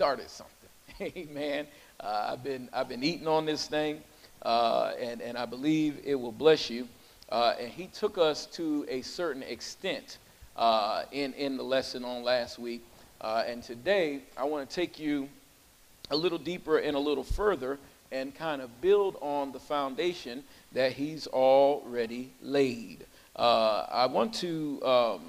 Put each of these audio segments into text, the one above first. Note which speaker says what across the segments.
Speaker 1: started something. Amen. Uh, I've been I've been eating on this thing, uh, and and I believe it will bless you. Uh, and he took us to a certain extent uh, in in the lesson on last week, uh, and today I want to take you a little deeper and a little further and kind of build on the foundation that he's already laid. Uh, I want to, um,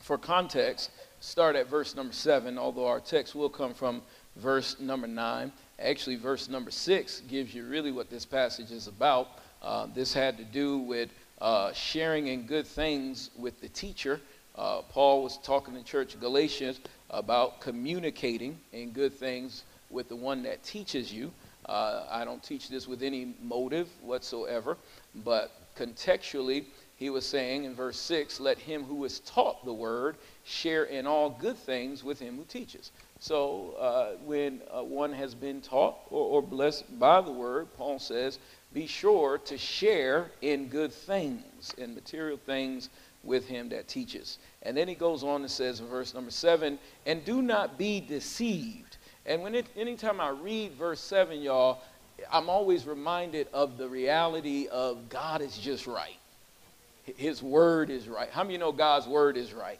Speaker 1: for context, start at verse number seven, although our text will come from verse number nine. Actually, verse number six gives you really what this passage is about. Uh, this had to do with uh, sharing in good things with the teacher. Uh, Paul was talking to church Galatians about communicating in good things with the one that teaches you. Uh, I don't teach this with any motive whatsoever, but contextually, he was saying in verse 6 let him who is taught the word share in all good things with him who teaches. So, uh, when uh, one has been taught or, or blessed by the word, Paul says, be sure to share in good things, in material things with him that teaches. And then he goes on and says in verse number 7 and do not be deceived. And when it, anytime I read verse 7, y'all, I'm always reminded of the reality of God is just right. His word is right. How many know God's word is right?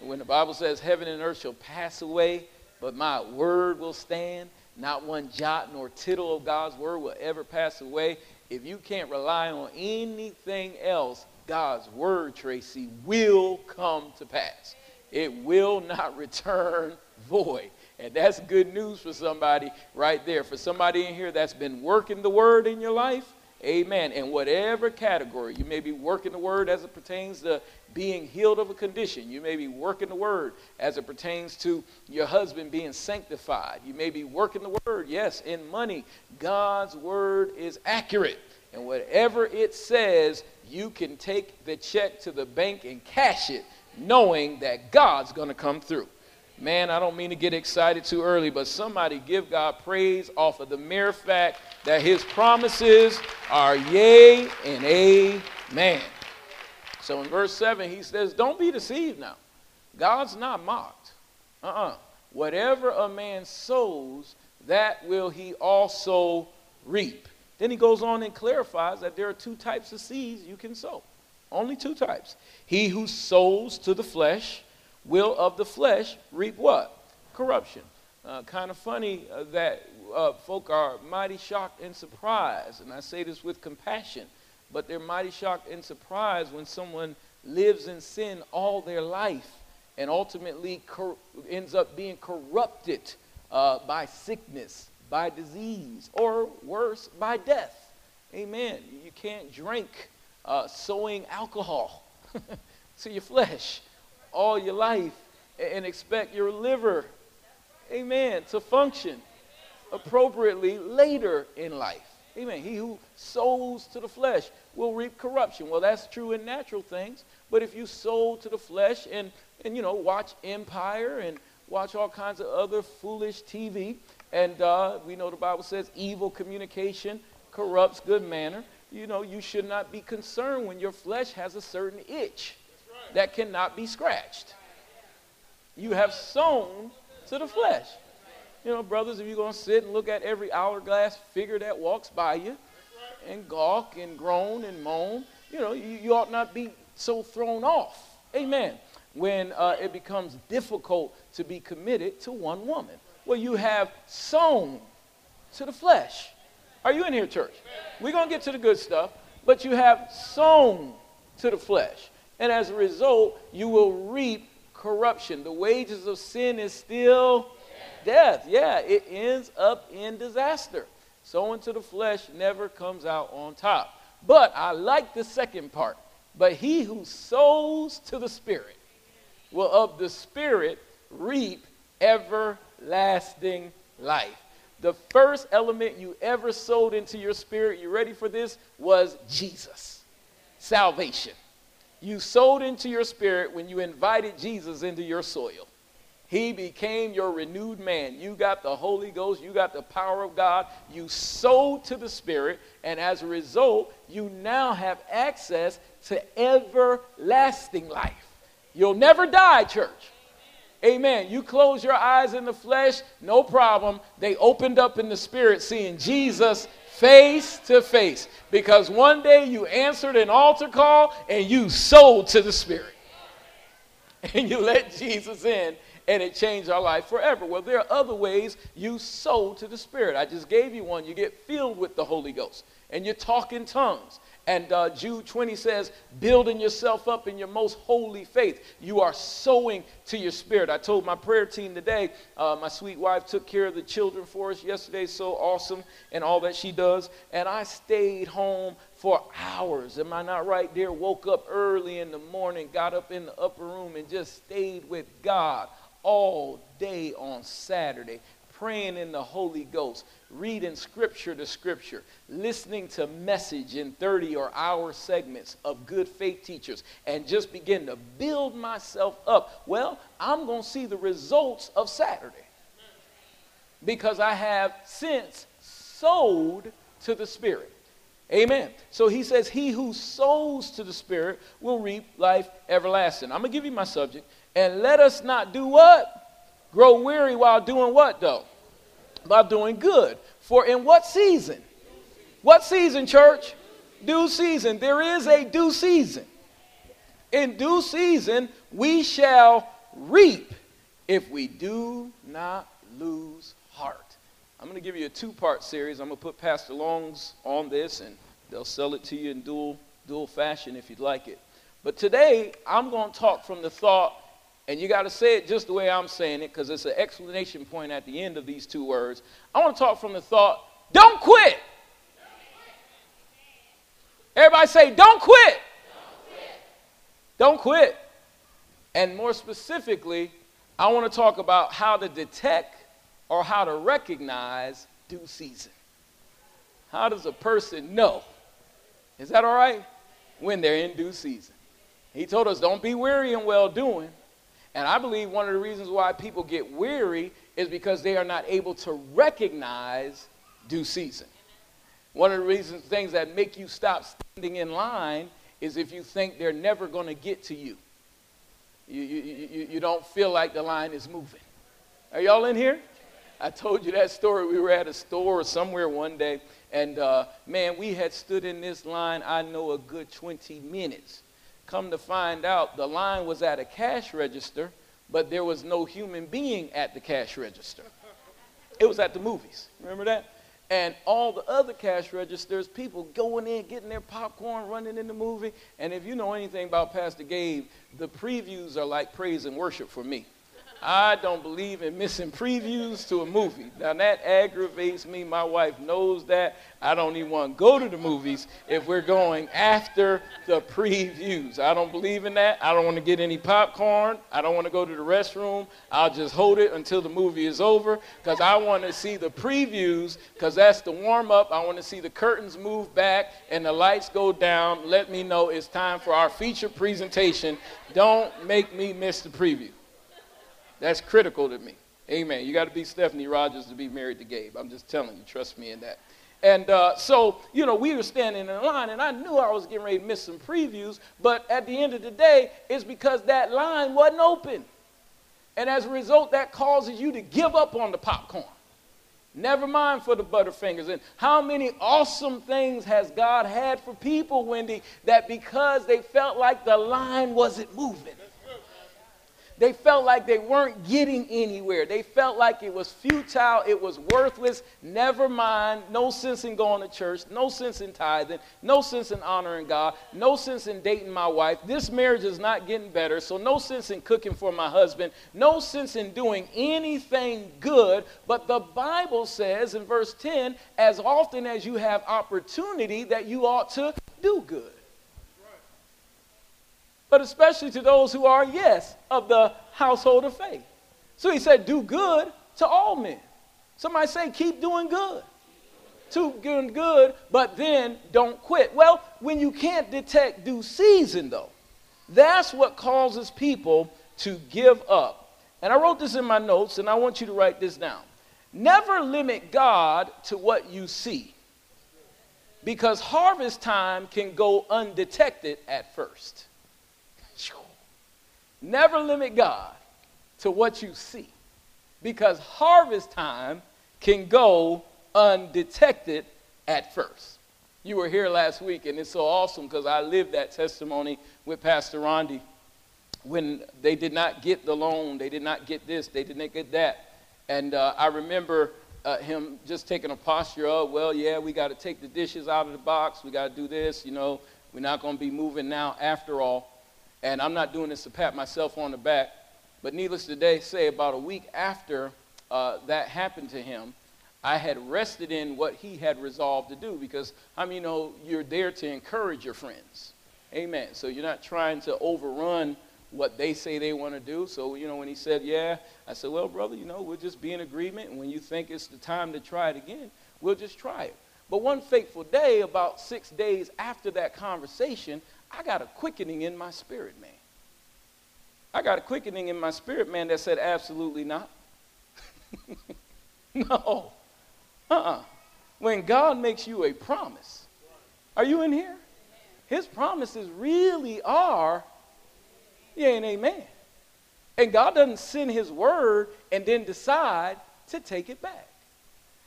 Speaker 1: When the Bible says heaven and earth shall pass away, but my word will stand, not one jot nor tittle of God's word will ever pass away. If you can't rely on anything else, God's word, Tracy, will come to pass. It will not return void. And that's good news for somebody right there. For somebody in here that's been working the word in your life, amen. In whatever category, you may be working the word as it pertains to being healed of a condition. You may be working the word as it pertains to your husband being sanctified. You may be working the word, yes, in money. God's word is accurate. And whatever it says, you can take the check to the bank and cash it, knowing that God's going to come through. Man, I don't mean to get excited too early, but somebody give God praise off of the mere fact that his promises are yea and amen. So in verse 7, he says, Don't be deceived now. God's not mocked. Uh uh-uh. uh Whatever a man sows, that will he also reap. Then he goes on and clarifies that there are two types of seeds you can sow. Only two types. He who sows to the flesh, will of the flesh reap what? Corruption. Uh, kind of funny uh, that uh, folk are mighty shocked and surprised, and I say this with compassion, but they're mighty shocked and surprised when someone lives in sin all their life and ultimately cor- ends up being corrupted uh, by sickness, by disease, or worse, by death. Amen. You can't drink uh, sowing alcohol to your flesh all your life and expect your liver, amen, to function appropriately later in life. Amen. He who sows to the flesh will reap corruption. Well, that's true in natural things, but if you sow to the flesh and, and you know, watch Empire and watch all kinds of other foolish TV, and uh, we know the Bible says evil communication corrupts good manner, you know, you should not be concerned when your flesh has a certain itch that cannot be scratched. You have sown to the flesh. You know, brothers, if you're going to sit and look at every hourglass figure that walks by you and gawk and groan and moan, you know, you, you ought not be so thrown off. Amen. When uh, it becomes difficult to be committed to one woman. Well, you have sown to the flesh. Are you in here, church? We're going to get to the good stuff, but you have sown to the flesh. And as a result, you will reap corruption. The wages of sin is still death. Yeah, it ends up in disaster. Sowing to the flesh never comes out on top. But I like the second part. But he who sows to the Spirit will of the Spirit reap everlasting life. The first element you ever sowed into your spirit, you ready for this, was Jesus. Salvation. You sowed into your spirit when you invited Jesus into your soil. He became your renewed man. You got the Holy Ghost, you got the power of God. You sowed to the Spirit, and as a result, you now have access to everlasting life. You'll never die, church. Amen. You close your eyes in the flesh, no problem. They opened up in the spirit, seeing Jesus face to face. Because one day you answered an altar call and you sold to the spirit. And you let Jesus in and it changed our life forever. Well, there are other ways you sow to the Spirit. I just gave you one. You get filled with the Holy Ghost and you talk in tongues. And uh, Jude 20 says, building yourself up in your most holy faith. You are sowing to your spirit. I told my prayer team today, uh, my sweet wife took care of the children for us yesterday, so awesome, and all that she does. And I stayed home for hours. Am I not right there? Woke up early in the morning, got up in the upper room, and just stayed with God all day on Saturday, praying in the Holy Ghost, reading scripture to scripture, listening to message in 30 or hour segments of good faith teachers, and just begin to build myself up. Well, I'm going to see the results of Saturday because I have since sowed to the Spirit. Amen. So he says, He who sows to the Spirit will reap life everlasting. I'm going to give you my subject. And let us not do what? Grow weary while doing what, though? By doing good. For in what season? What season, church? Due season. There is a due season. In due season, we shall reap if we do not lose heart. I'm going to give you a two part series. I'm going to put Pastor Longs on this, and they'll sell it to you in dual, dual fashion if you'd like it. But today, I'm going to talk from the thought and you got to say it just the way I'm saying it because it's an explanation point at the end of these two words. I want to talk from the thought don't quit. Everybody say, don't quit. Don't quit. And more specifically, I want to talk about how to detect or how to recognize due season. How does a person know? Is that all right? When they're in due season. He told us, don't be weary in well doing, and I believe one of the reasons why people get weary is because they are not able to recognize due season. One of the reasons, things that make you stop standing in line is if you think they're never going to get to you. You, you, you. you don't feel like the line is moving. Are y'all in here? I told you that story. We were at a store somewhere one day, and uh, man, we had stood in this line, I know, a good 20 minutes Come to find out, the line was at a cash register, but there was no human being at the cash register. It was at the movies. Remember that? And all the other cash registers, people going in, getting their popcorn, running in the movie. And if you know anything about Pastor Gabe, the previews are like praise and worship for me. I don't believe in missing previews to a movie. Now that aggravates me. My wife knows that. I don't even want to go to the movies if we're going after the previews. I don't believe in that. I don't want to get any popcorn. I don't want to go to the restroom. I'll just hold it until the movie is over because I want to see the previews because that's the warm up. I want to see the curtains move back and the lights go down. Let me know it's time for our feature presentation. Don't make me miss the preview. That's critical to me. Amen. You got to be Stephanie Rogers to be married to Gabe. I'm just telling you, trust me in that. And uh, so, you know, we were standing in line, and I knew I was getting ready to miss some previews, but at the end of the day, it's because that line wasn't open. And as a result, that causes you to give up on the popcorn. Never mind for the Butterfingers. And how many awesome things has God had for people, Wendy, that because they felt like the line wasn't moving, they felt like they weren't getting anywhere. They felt like it was futile, it was worthless. Never mind, no sense in going to church, no sense in tithing, no sense in honoring God, no sense in dating my wife. This marriage is not getting better, so no sense in cooking for my husband, no sense in doing anything good. But the Bible says in verse 10 as often as you have opportunity, that you ought to do good but especially to those who are, yes, of the household of faith. So he said, do good to all men. Somebody say, keep doing good. To doing good, but then don't quit. Well, when you can't detect due season, though, that's what causes people to give up. And I wrote this in my notes, and I want you to write this down. Never limit God to what you see, because harvest time can go undetected at first. Never limit God to what you see. Because harvest time can go undetected at first. You were here last week, and it's so awesome because I lived that testimony with Pastor Rondi when they did not get the loan, they did not get this, they did not get that. And uh, I remember uh, him just taking a posture of, well, yeah, we got to take the dishes out of the box, we got to do this, you know, we're not going to be moving now after all. And I'm not doing this to pat myself on the back, but needless to say, about a week after uh, that happened to him, I had rested in what he had resolved to do because, I mean, you know, you're there to encourage your friends. Amen. So you're not trying to overrun what they say they want to do. So, you know, when he said, yeah, I said, well, brother, you know, we'll just be in agreement. And when you think it's the time to try it again, we'll just try it. But one fateful day, about six days after that conversation, I got a quickening in my spirit, man. I got a quickening in my spirit, man, that said, absolutely not. no. Uh uh-uh. uh When God makes you a promise, are you in here? His promises really are yeah and amen. And God doesn't send his word and then decide to take it back.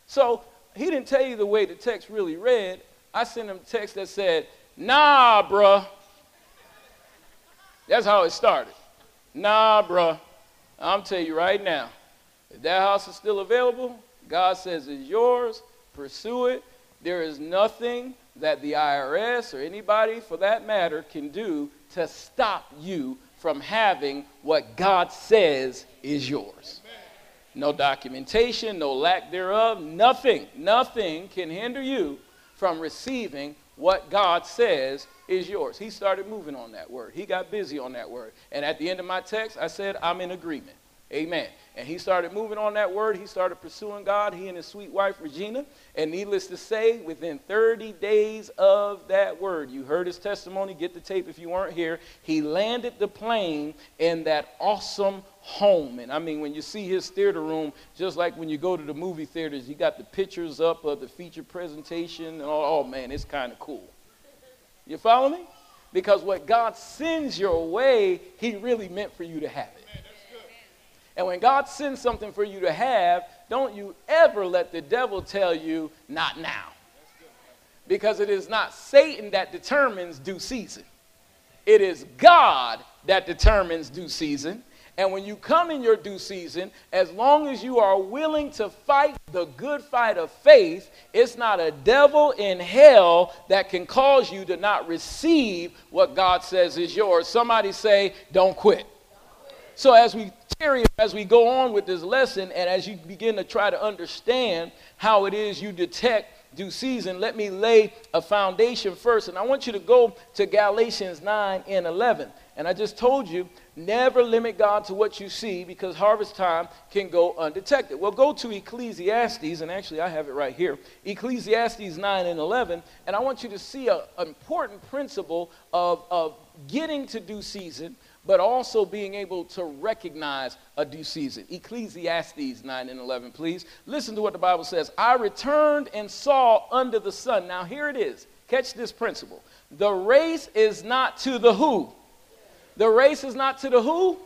Speaker 1: So he didn't tell you the way the text really read. I sent him a text that said, nah, bruh. That's how it started. Nah, bruh. I'm telling you right now, if that house is still available, God says it's yours. Pursue it. There is nothing that the IRS or anybody for that matter can do to stop you from having what God says is yours. No documentation, no lack thereof, nothing, nothing can hinder you from receiving what God says is yours. He started moving on that word. He got busy on that word. And at the end of my text, I said, I'm in agreement. Amen. And he started moving on that word. He started pursuing God, he and his sweet wife, Regina. And needless to say, within 30 days of that word, you heard his testimony, get the tape if you weren't here. He landed the plane in that awesome home. And I mean, when you see his theater room, just like when you go to the movie theaters, he got the pictures up of the feature presentation. And all, oh, man, it's kind of cool. You follow me? Because what God sends your way, he really meant for you to have it. And when God sends something for you to have, don't you ever let the devil tell you, not now. Because it is not Satan that determines due season, it is God that determines due season. And when you come in your due season, as long as you are willing to fight the good fight of faith, it's not a devil in hell that can cause you to not receive what God says is yours. Somebody say, don't quit. So as we carry as we go on with this lesson and as you begin to try to understand how it is you detect due season, let me lay a foundation first. And I want you to go to Galatians 9 and 11. And I just told you, never limit God to what you see because harvest time can go undetected. Well, go to Ecclesiastes, and actually I have it right here Ecclesiastes 9 and 11. And I want you to see an important principle of, of getting to due season but also being able to recognize a due season. Ecclesiastes 9 and 11, please. Listen to what the Bible says. I returned and saw under the sun. Now, here it is. Catch this principle. The race is not to the who. The race is not to the who.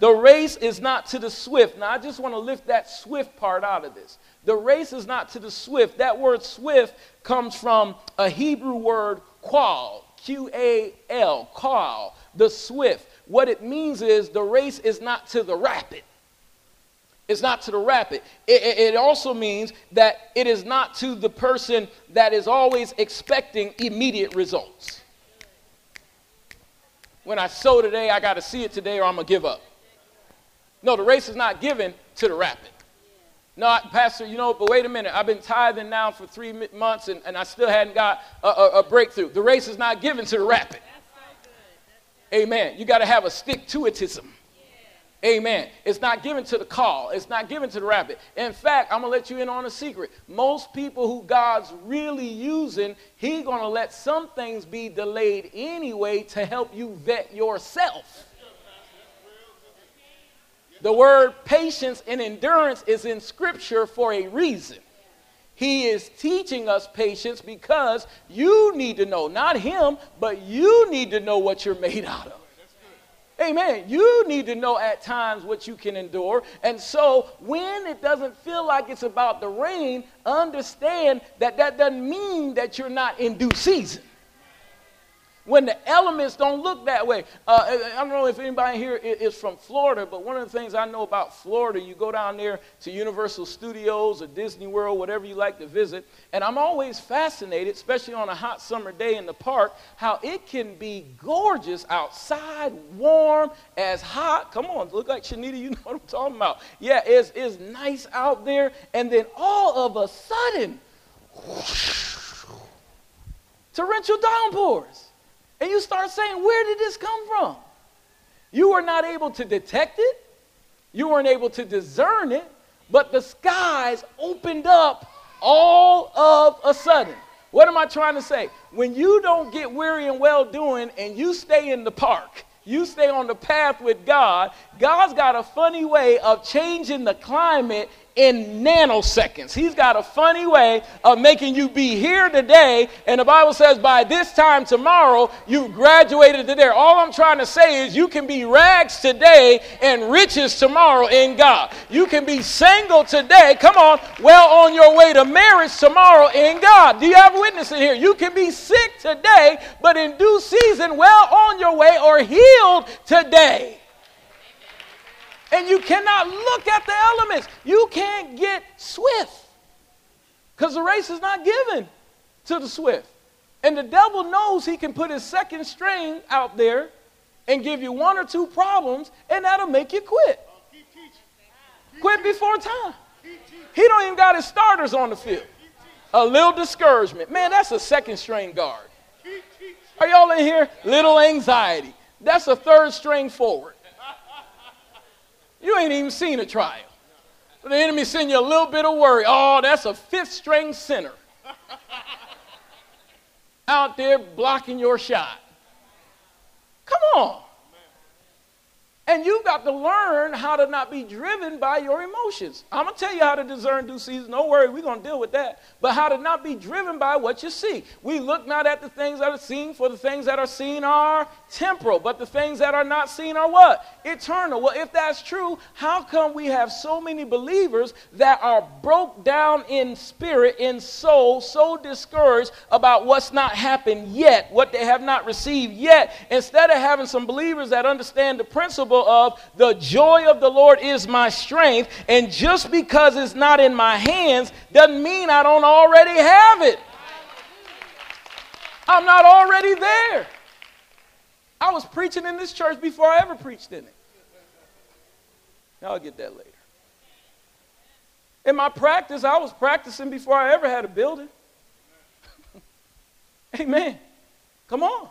Speaker 1: The race is not to the swift. Now, I just want to lift that swift part out of this. The race is not to the swift. That word swift comes from a Hebrew word qual, Q A L, qual, the swift. What it means is the race is not to the rapid. It's not to the rapid. It, it, also means that it is not to the person that is always expecting immediate results. When I sow today, I got to see it today or I'm going to give up. No, the race is not given to the rapid. No, Pastor, you know, but wait a minute. I've been tithing now for three months and, and I still hadn't got a, a, a breakthrough. The race is not given to the rapid. Amen. You got to have a stick to itism. Amen. It's not given to the call. It's not given to the rabbit. In fact, I'm gonna let you in on a secret. Most people who God's really using, He gonna let some things be delayed anyway to help you vet yourself. The word patience and endurance is in Scripture for a reason. He is teaching us patience because you need to know, not him, but you need to know what you're made out of. Amen. You need to know at times what you can endure. And so when it doesn't feel like it's about the rain, understand that that doesn't mean that you're not in due season when the elements don't look that way. Uh, I don't know if anybody here is from Florida, but one of the things I know about Florida, you go down there to Universal Studios or Disney World, whatever you like to visit, and I'm always fascinated, especially on a hot summer day in the park, how it can be gorgeous outside, warm, as hot. Come on, look like Shanita, you know what I'm talking about. Yeah, it's, it's nice out there, and then all of a sudden, whoosh, torrential downpours. And you start saying, Where did this come from? You were not able to detect it, you weren't able to discern it, but the skies opened up all of a sudden. What am I trying to say? When you don't get weary and well doing and you stay in the park, you stay on the path with God, God's got a funny way of changing the climate in nanoseconds. He's got a funny way of making you be here today, and the Bible says by this time tomorrow, you've graduated to there. All I'm trying to say is you can be rags today and riches tomorrow in God. You can be single today, come on, well on your way to marriage tomorrow in God. Do you have a witness in here? You can be sick today, but in due season, well on your way or healed today. And you cannot look at the elements. You can't get swift because the race is not given to the swift. And the devil knows he can put his second string out there and give you one or two problems, and that'll make you quit. Quit before time. He don't even got his starters on the field. A little discouragement. Man, that's a second string guard. Are y'all in here? Little anxiety. That's a third string forward. You ain't even seen a trial. The enemy send you a little bit of worry. Oh, that's a fifth string center out there blocking your shot. Come on. And you've got to learn how to not be driven by your emotions. I'm going to tell you how to discern due season. Don't worry, we're going to deal with that. But how to not be driven by what you see. We look not at the things that are seen, for the things that are seen are temporal, but the things that are not seen are what? Eternal. Well, if that's true, how come we have so many believers that are broke down in spirit, in soul, so discouraged about what's not happened yet, what they have not received yet, instead of having some believers that understand the principle of the joy of the Lord is my strength. And just because it's not in my hands doesn't mean I don't already have it. I'm not already there. I was preaching in this church before I ever preached in it. Now I'll get that later. In my practice, I was practicing before I ever had a building. Amen. Come on.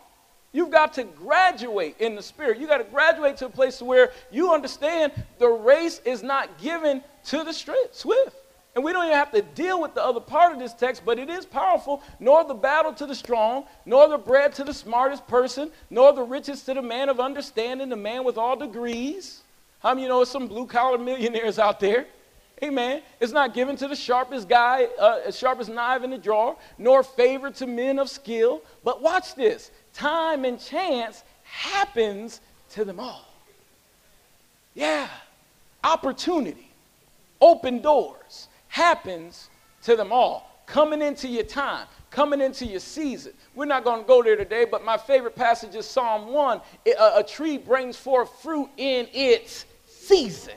Speaker 1: You've got to graduate in the spirit. You got to graduate to a place where you understand the race is not given to the swift. And we don't even have to deal with the other part of this text, but it is powerful. Nor the battle to the strong, nor the bread to the smartest person, nor the riches to the man of understanding, the man with all degrees. How many you know some blue collar millionaires out there? Amen. It's not given to the sharpest guy, uh, sharpest knife in the drawer, nor favor to men of skill. But watch this time and chance happens to them all. Yeah, opportunity, open doors happens to them all. Coming into your time, coming into your season. We're not going to go there today, but my favorite passage is Psalm 1. A, a tree brings forth fruit in its season.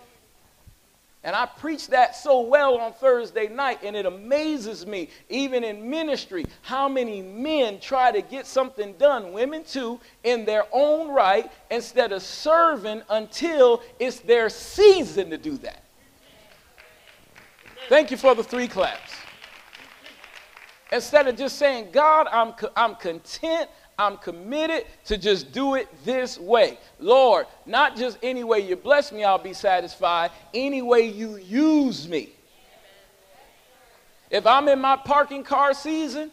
Speaker 1: And I preached that so well on Thursday night, and it amazes me, even in ministry, how many men try to get something done, women too, in their own right, instead of serving until it's their season to do that. Thank you for the three claps. Instead of just saying, God, I'm, I'm content I'm committed to just do it this way. Lord, not just any way you bless me, I'll be satisfied. Any way you use me. If I'm in my parking car season,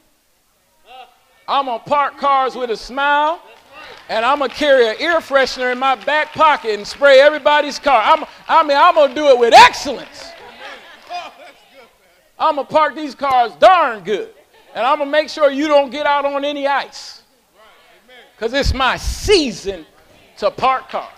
Speaker 1: I'm going to park cars with a smile. And I'm to carry an air freshener in my back pocket and spray everybody's car. I'm, I mean, I'm to do it with excellence. I'm going to park these cars darn good. And I'm going to make sure you don't get out on any ice because it's my season to park cars.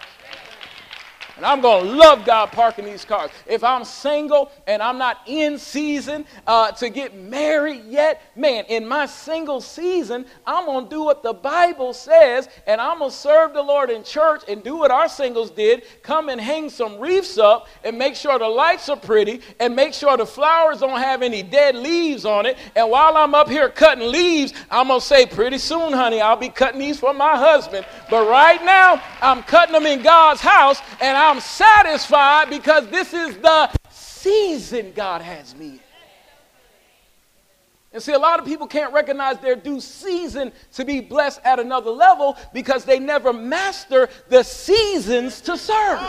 Speaker 1: And I'm going to love God parking these cars. If I'm single and I'm not in season uh, to get married yet, man, in my single season, I'm going to do what the Bible says and I'm going to serve the Lord in church and do what our singles did come and hang some wreaths up and make sure the lights are pretty and make sure the flowers don't have any dead leaves on it. And while I'm up here cutting leaves, I'm going to say, pretty soon, honey, I'll be cutting these for my husband. But right now, I'm cutting them in God's house and I I'm satisfied because this is the season God has me in. And see, a lot of people can't recognize their due season to be blessed at another level because they never master the seasons to serve.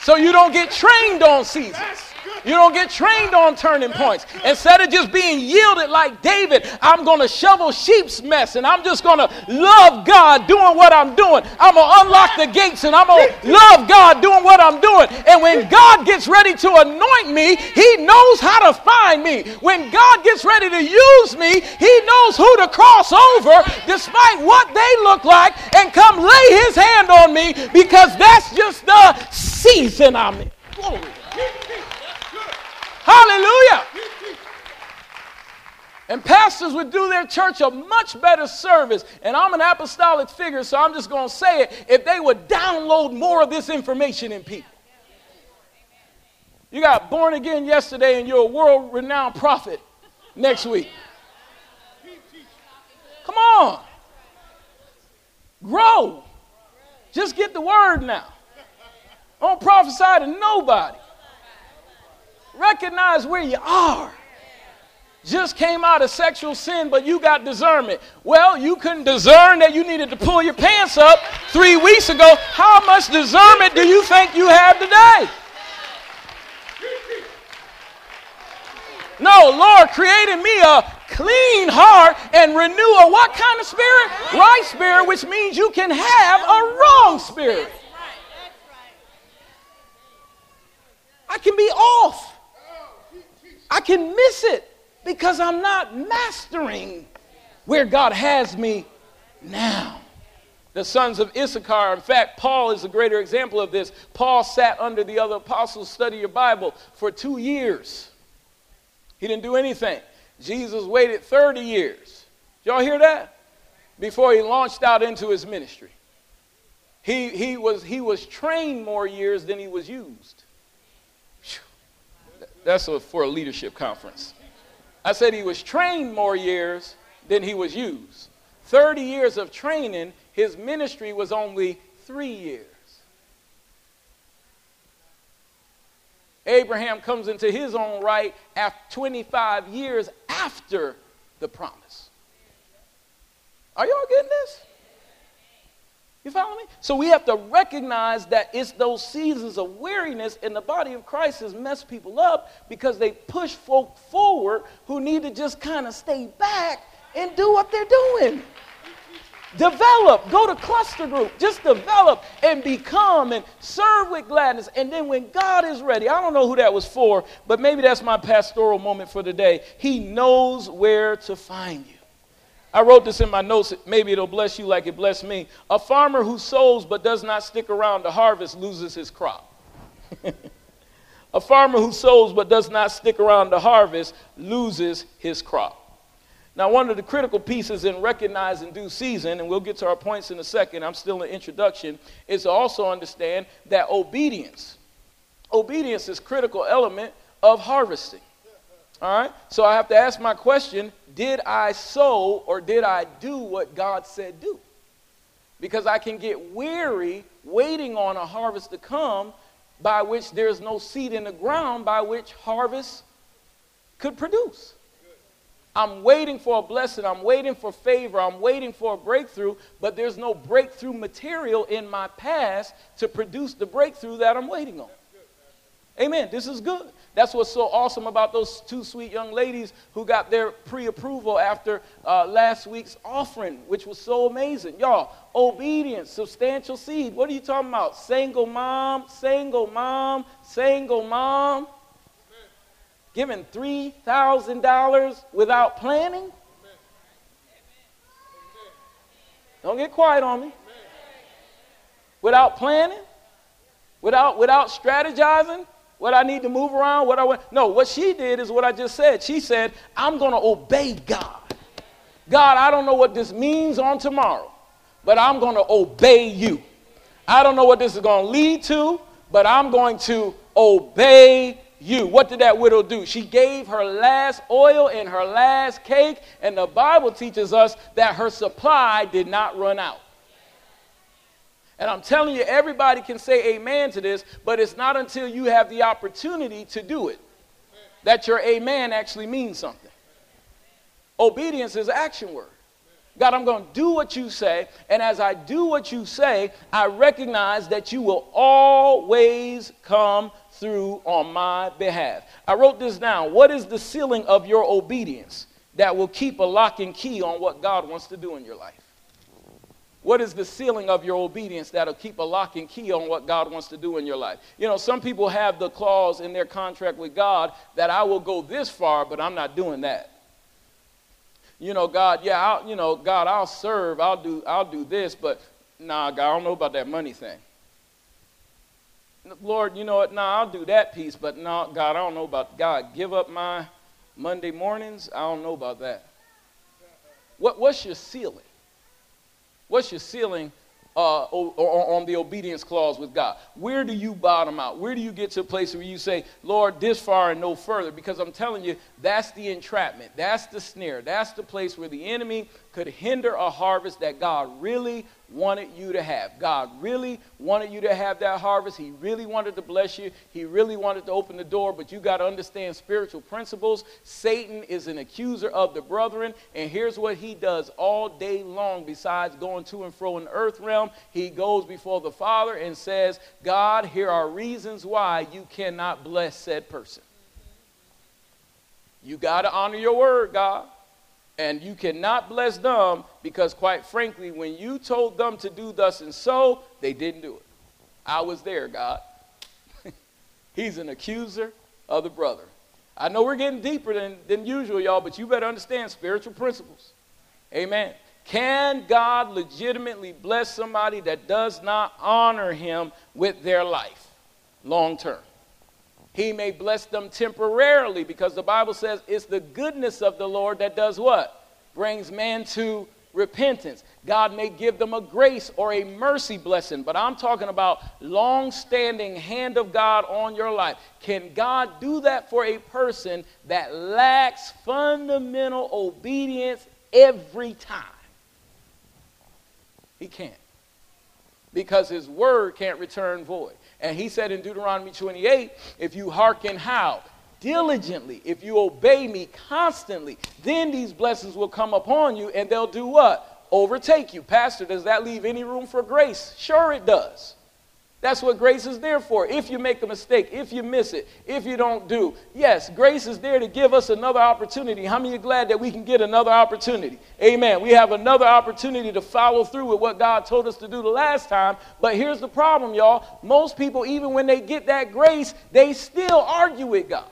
Speaker 1: So you don't get trained on seasons. You don't get trained on turning points. Instead of just being yielded like David, I'm going to shovel sheep's mess and I'm just going to love God doing what I'm doing. I'm going to unlock the gates and I'm going to love God doing what I'm doing. And when God gets ready to anoint me, He knows how to find me. When God gets ready to use me, He knows who to cross over despite what they look like and come lay His hand on me because that's just the season I'm in. Glory. Hallelujah. And pastors would do their church a much better service. And I'm an apostolic figure, so I'm just going to say it. If they would download more of this information in people. You got born again yesterday, and you're a world renowned prophet next week. Come on. Grow. Just get the word now. Don't prophesy to nobody. Recognize where you are. Just came out of sexual sin, but you got discernment. Well, you couldn't discern that you needed to pull your pants up three weeks ago. How much discernment do you think you have today? No, Lord created me a clean heart and renew a what kind of spirit? Right spirit, which means you can have a wrong spirit. I can be off. I can miss it because I'm not mastering where God has me now. The sons of Issachar, in fact, Paul is a greater example of this. Paul sat under the other apostles, study your Bible for two years. He didn't do anything. Jesus waited 30 years. Did y'all hear that? Before he launched out into his ministry. He, he, was, he was trained more years than he was used. That's a, for a leadership conference. I said he was trained more years than he was used. 30 years of training, his ministry was only three years. Abraham comes into his own right after 25 years after the promise. Are y'all getting this? You follow me? So we have to recognize that it's those seasons of weariness in the body of Christ has messed people up because they push folk forward who need to just kind of stay back and do what they're doing. Develop, go to cluster group, just develop and become and serve with gladness. And then when God is ready, I don't know who that was for, but maybe that's my pastoral moment for today. He knows where to find you. I wrote this in my notes. Maybe it'll bless you like it blessed me. A farmer who sows but does not stick around to harvest loses his crop. a farmer who sows but does not stick around to harvest loses his crop. Now, one of the critical pieces in recognizing due season, and we'll get to our points in a second, I'm still in introduction, is to also understand that obedience. Obedience is critical element of harvesting. All right? So I have to ask my question did I sow or did I do what God said do? Because I can get weary waiting on a harvest to come by which there's no seed in the ground by which harvest could produce. I'm waiting for a blessing. I'm waiting for favor. I'm waiting for a breakthrough, but there's no breakthrough material in my past to produce the breakthrough that I'm waiting on. Amen. This is good. That's what's so awesome about those two sweet young ladies who got their pre approval after uh, last week's offering, which was so amazing. Y'all, obedience, substantial seed. What are you talking about? Single mom, single mom, single mom. Giving $3,000 without planning? Don't get quiet on me. without planning, without, without strategizing what I need to move around, what I want. No, what she did is what I just said. She said, I'm going to obey God. God, I don't know what this means on tomorrow, but I'm going to obey you. I don't know what this is going to lead to, but I'm going to obey you. What did that widow do? She gave her last oil and her last cake, and the Bible teaches us that her supply did not run out. And I'm telling you, everybody can say amen to this, but it's not until you have the opportunity to do it that your amen actually means something. Obedience is action word. God, I'm going to do what you say. And as I do what you say, I recognize that you will always come through on my behalf. I wrote this down. What is the ceiling of your obedience that will keep a lock and key on what God wants to do in your life? What is the ceiling of your obedience that'll keep a lock and key on what God wants to do in your life? You know, some people have the clause in their contract with God that I will go this far, but I'm not doing that. You know, God, yeah, I'll, you know, God, I'll serve, I'll do, I'll do this, but nah, God, I don't know about that money thing. Lord, you know what? Nah, I'll do that piece, but nah, God, I don't know about God. Give up my Monday mornings. I don't know about that. What, what's your ceiling? What's your ceiling uh, on the obedience clause with God? Where do you bottom out? Where do you get to a place where you say, Lord, this far and no further? Because I'm telling you, that's the entrapment. That's the snare. That's the place where the enemy could hinder a harvest that God really wanted you to have. God really wanted you to have that harvest. He really wanted to bless you. He really wanted to open the door, but you got to understand spiritual principles. Satan is an accuser of the brethren, and here's what he does all day long besides going to and fro in the earth realm. He goes before the Father and says, God, here are reasons why you cannot bless said person. You got to honor your word, God. And you cannot bless them because, quite frankly, when you told them to do thus and so, they didn't do it. I was there, God. He's an accuser of the brother. I know we're getting deeper than, than usual, y'all, but you better understand spiritual principles. Amen. Can God legitimately bless somebody that does not honor him with their life long term? He may bless them temporarily because the Bible says it's the goodness of the Lord that does what? Brings man to repentance. God may give them a grace or a mercy blessing, but I'm talking about long standing hand of God on your life. Can God do that for a person that lacks fundamental obedience every time? He can't. Because his word can't return void. And he said in Deuteronomy 28 if you hearken how? Diligently, if you obey me constantly, then these blessings will come upon you and they'll do what? Overtake you. Pastor, does that leave any room for grace? Sure, it does. That's what grace is there for. If you make a mistake, if you miss it, if you don't do. Yes, grace is there to give us another opportunity. How many are glad that we can get another opportunity? Amen. We have another opportunity to follow through with what God told us to do the last time. But here's the problem, y'all. Most people, even when they get that grace, they still argue with God.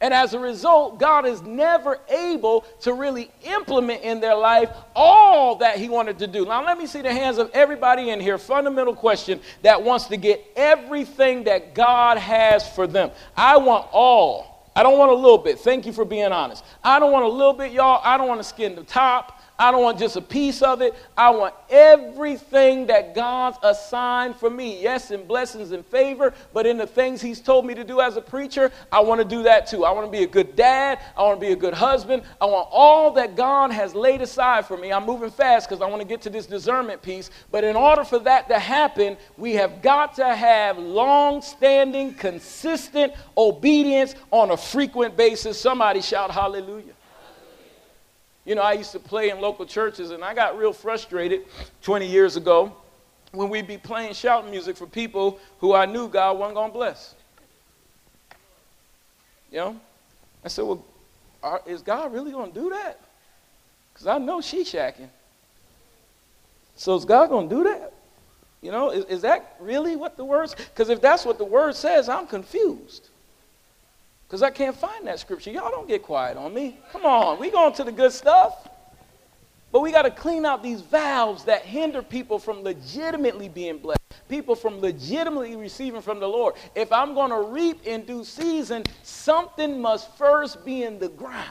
Speaker 1: And as a result, God is never able to really implement in their life all that He wanted to do. Now, let me see the hands of everybody in here. Fundamental question that wants to get everything that God has for them. I want all. I don't want a little bit. Thank you for being honest. I don't want a little bit, y'all. I don't want to skin the top. I don't want just a piece of it. I want everything that God's assigned for me. Yes, in blessings and favor, but in the things He's told me to do as a preacher, I want to do that too. I want to be a good dad. I want to be a good husband. I want all that God has laid aside for me. I'm moving fast because I want to get to this discernment piece. But in order for that to happen, we have got to have long standing, consistent obedience on a frequent basis. Somebody shout hallelujah. You know, I used to play in local churches, and I got real frustrated 20 years ago when we'd be playing shouting music for people who I knew God wasn't going to bless. You know? I said, well, are, is God really going to do that? Because I know she's shacking. So is God going to do that? You know, is, is that really what the word Because if that's what the word says, I'm confused. Because I can't find that scripture. Y'all don't get quiet on me. Come on, we going to the good stuff. But we got to clean out these valves that hinder people from legitimately being blessed, people from legitimately receiving from the Lord. If I'm going to reap in due season, something must first be in the ground.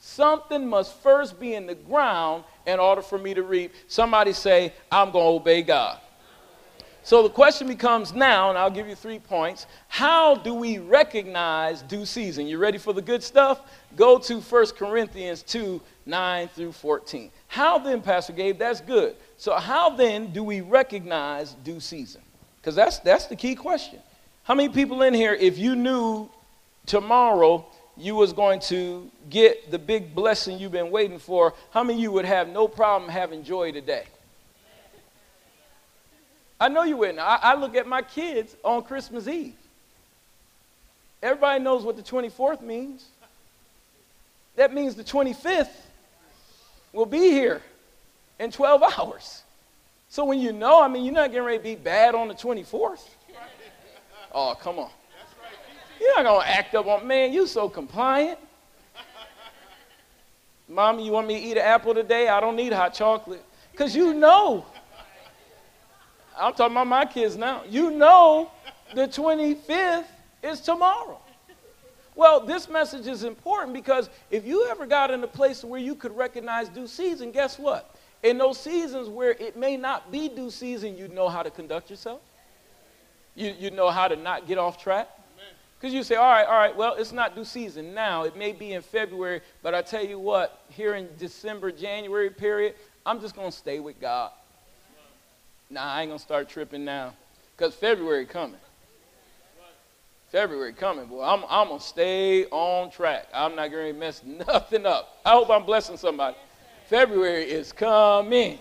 Speaker 1: Something must first be in the ground in order for me to reap. Somebody say, I'm going to obey God. So the question becomes now, and I'll give you three points. How do we recognize due season? You ready for the good stuff? Go to 1 Corinthians 2 9 through 14. How then, Pastor Gabe? That's good. So, how then do we recognize due season? Because that's, that's the key question. How many people in here, if you knew tomorrow you was going to get the big blessing you've been waiting for, how many you would have no problem having joy today? I know you wouldn't. I, I look at my kids on Christmas Eve. Everybody knows what the 24th means. That means the 25th will be here in 12 hours. So when you know, I mean, you're not getting ready to be bad on the 24th. Oh, come on. You're not going to act up on, man, you so compliant. Mommy, you want me to eat an apple today? I don't need hot chocolate. Because you know I'm talking about my kids now. You know the 25th is tomorrow. Well, this message is important because if you ever got in a place where you could recognize due season, guess what? In those seasons where it may not be due season, you know how to conduct yourself. You, you know how to not get off track. Because you say, all right, all right, well, it's not due season now. It may be in February, but I tell you what, here in December, January period, I'm just going to stay with God. Nah, I ain't gonna start tripping now. Because February coming. February coming, boy. I'm, I'm gonna stay on track. I'm not gonna mess nothing up. I hope I'm blessing somebody. February is coming.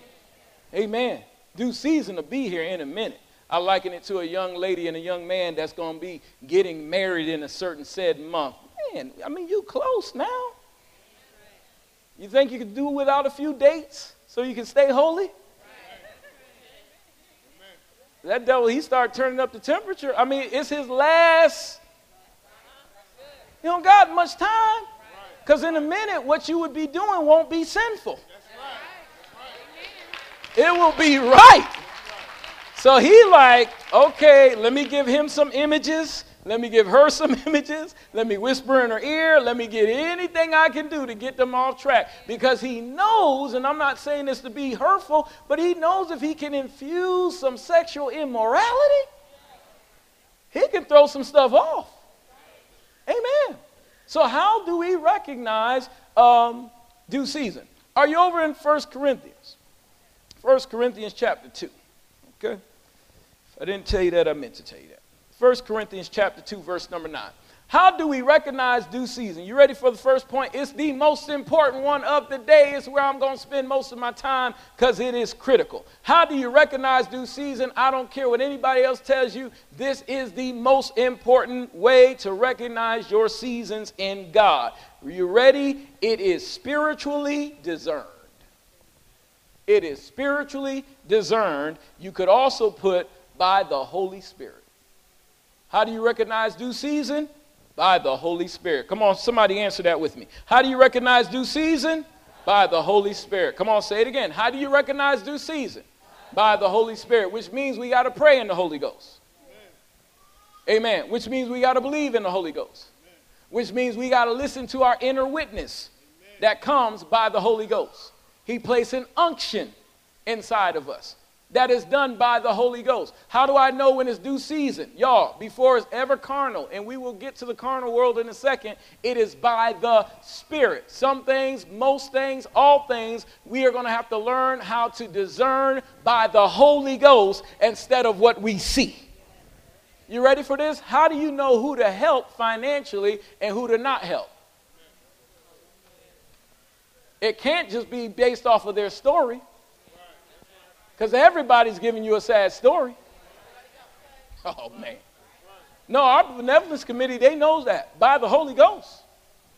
Speaker 1: Amen. Due season to be here in a minute. I liken it to a young lady and a young man that's to be getting married in a certain said month. Man, I mean, you close now. You think you could do without a few dates so you can stay holy? That devil, he started turning up the temperature. I mean, it's his last. You don't got much time. Because in a minute, what you would be doing won't be sinful. It will be right. So he like, okay, let me give him some images let me give her some images. Let me whisper in her ear. Let me get anything I can do to get them off track. Because he knows, and I'm not saying this to be hurtful, but he knows if he can infuse some sexual immorality, he can throw some stuff off. Amen. So, how do we recognize um, due season? Are you over in 1 Corinthians? 1 Corinthians chapter 2. Okay? If I didn't tell you that, I meant to tell you that. 1 Corinthians chapter 2, verse number 9. How do we recognize due season? You ready for the first point? It's the most important one of the day. It's where I'm going to spend most of my time because it is critical. How do you recognize due season? I don't care what anybody else tells you. This is the most important way to recognize your seasons in God. Are you ready? It is spiritually discerned. It is spiritually discerned. You could also put by the Holy Spirit. How do you recognize due season? By the Holy Spirit. Come on, somebody answer that with me. How do you recognize due season? By the Holy Spirit. Come on, say it again. How do you recognize due season? By the Holy Spirit, which means we got to pray in the Holy Ghost. Amen. Which means we got to believe in the Holy Ghost. Which means we got to listen to our inner witness that comes by the Holy Ghost. He placed an unction inside of us that is done by the Holy Ghost. How do I know when it's due season? Y'all, before it's ever carnal, and we will get to the carnal world in a second, it is by the Spirit. Some things, most things, all things, we are going to have to learn how to discern by the Holy Ghost instead of what we see. You ready for this? How do you know who to help financially and who to not help? It can't just be based off of their story. Because everybody's giving you a sad story. Oh, man. No, our benevolence committee, they knows that by the Holy Ghost.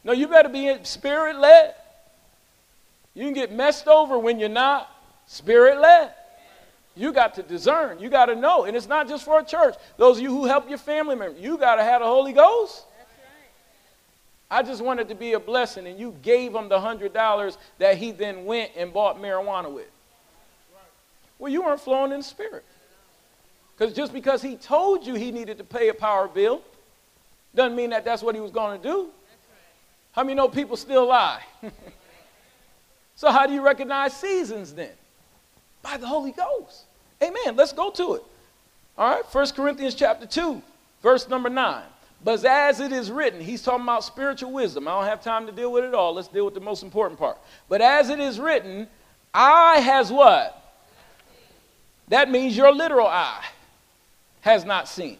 Speaker 1: No, you better be spirit led. You can get messed over when you're not spirit led. You got to discern. You got to know. And it's not just for a church. Those of you who help your family members, you got to have the Holy Ghost. Right. I just wanted to be a blessing, and you gave him the $100 that he then went and bought marijuana with. Well, you weren't flowing in spirit. Because just because he told you he needed to pay a power bill doesn't mean that that's what he was going to do. How many know people still lie? so, how do you recognize seasons then? By the Holy Ghost. Amen. Let's go to it. All right, 1 Corinthians chapter 2, verse number 9. But as it is written, he's talking about spiritual wisdom. I don't have time to deal with it all. Let's deal with the most important part. But as it is written, I has what? That means your literal eye has not seen,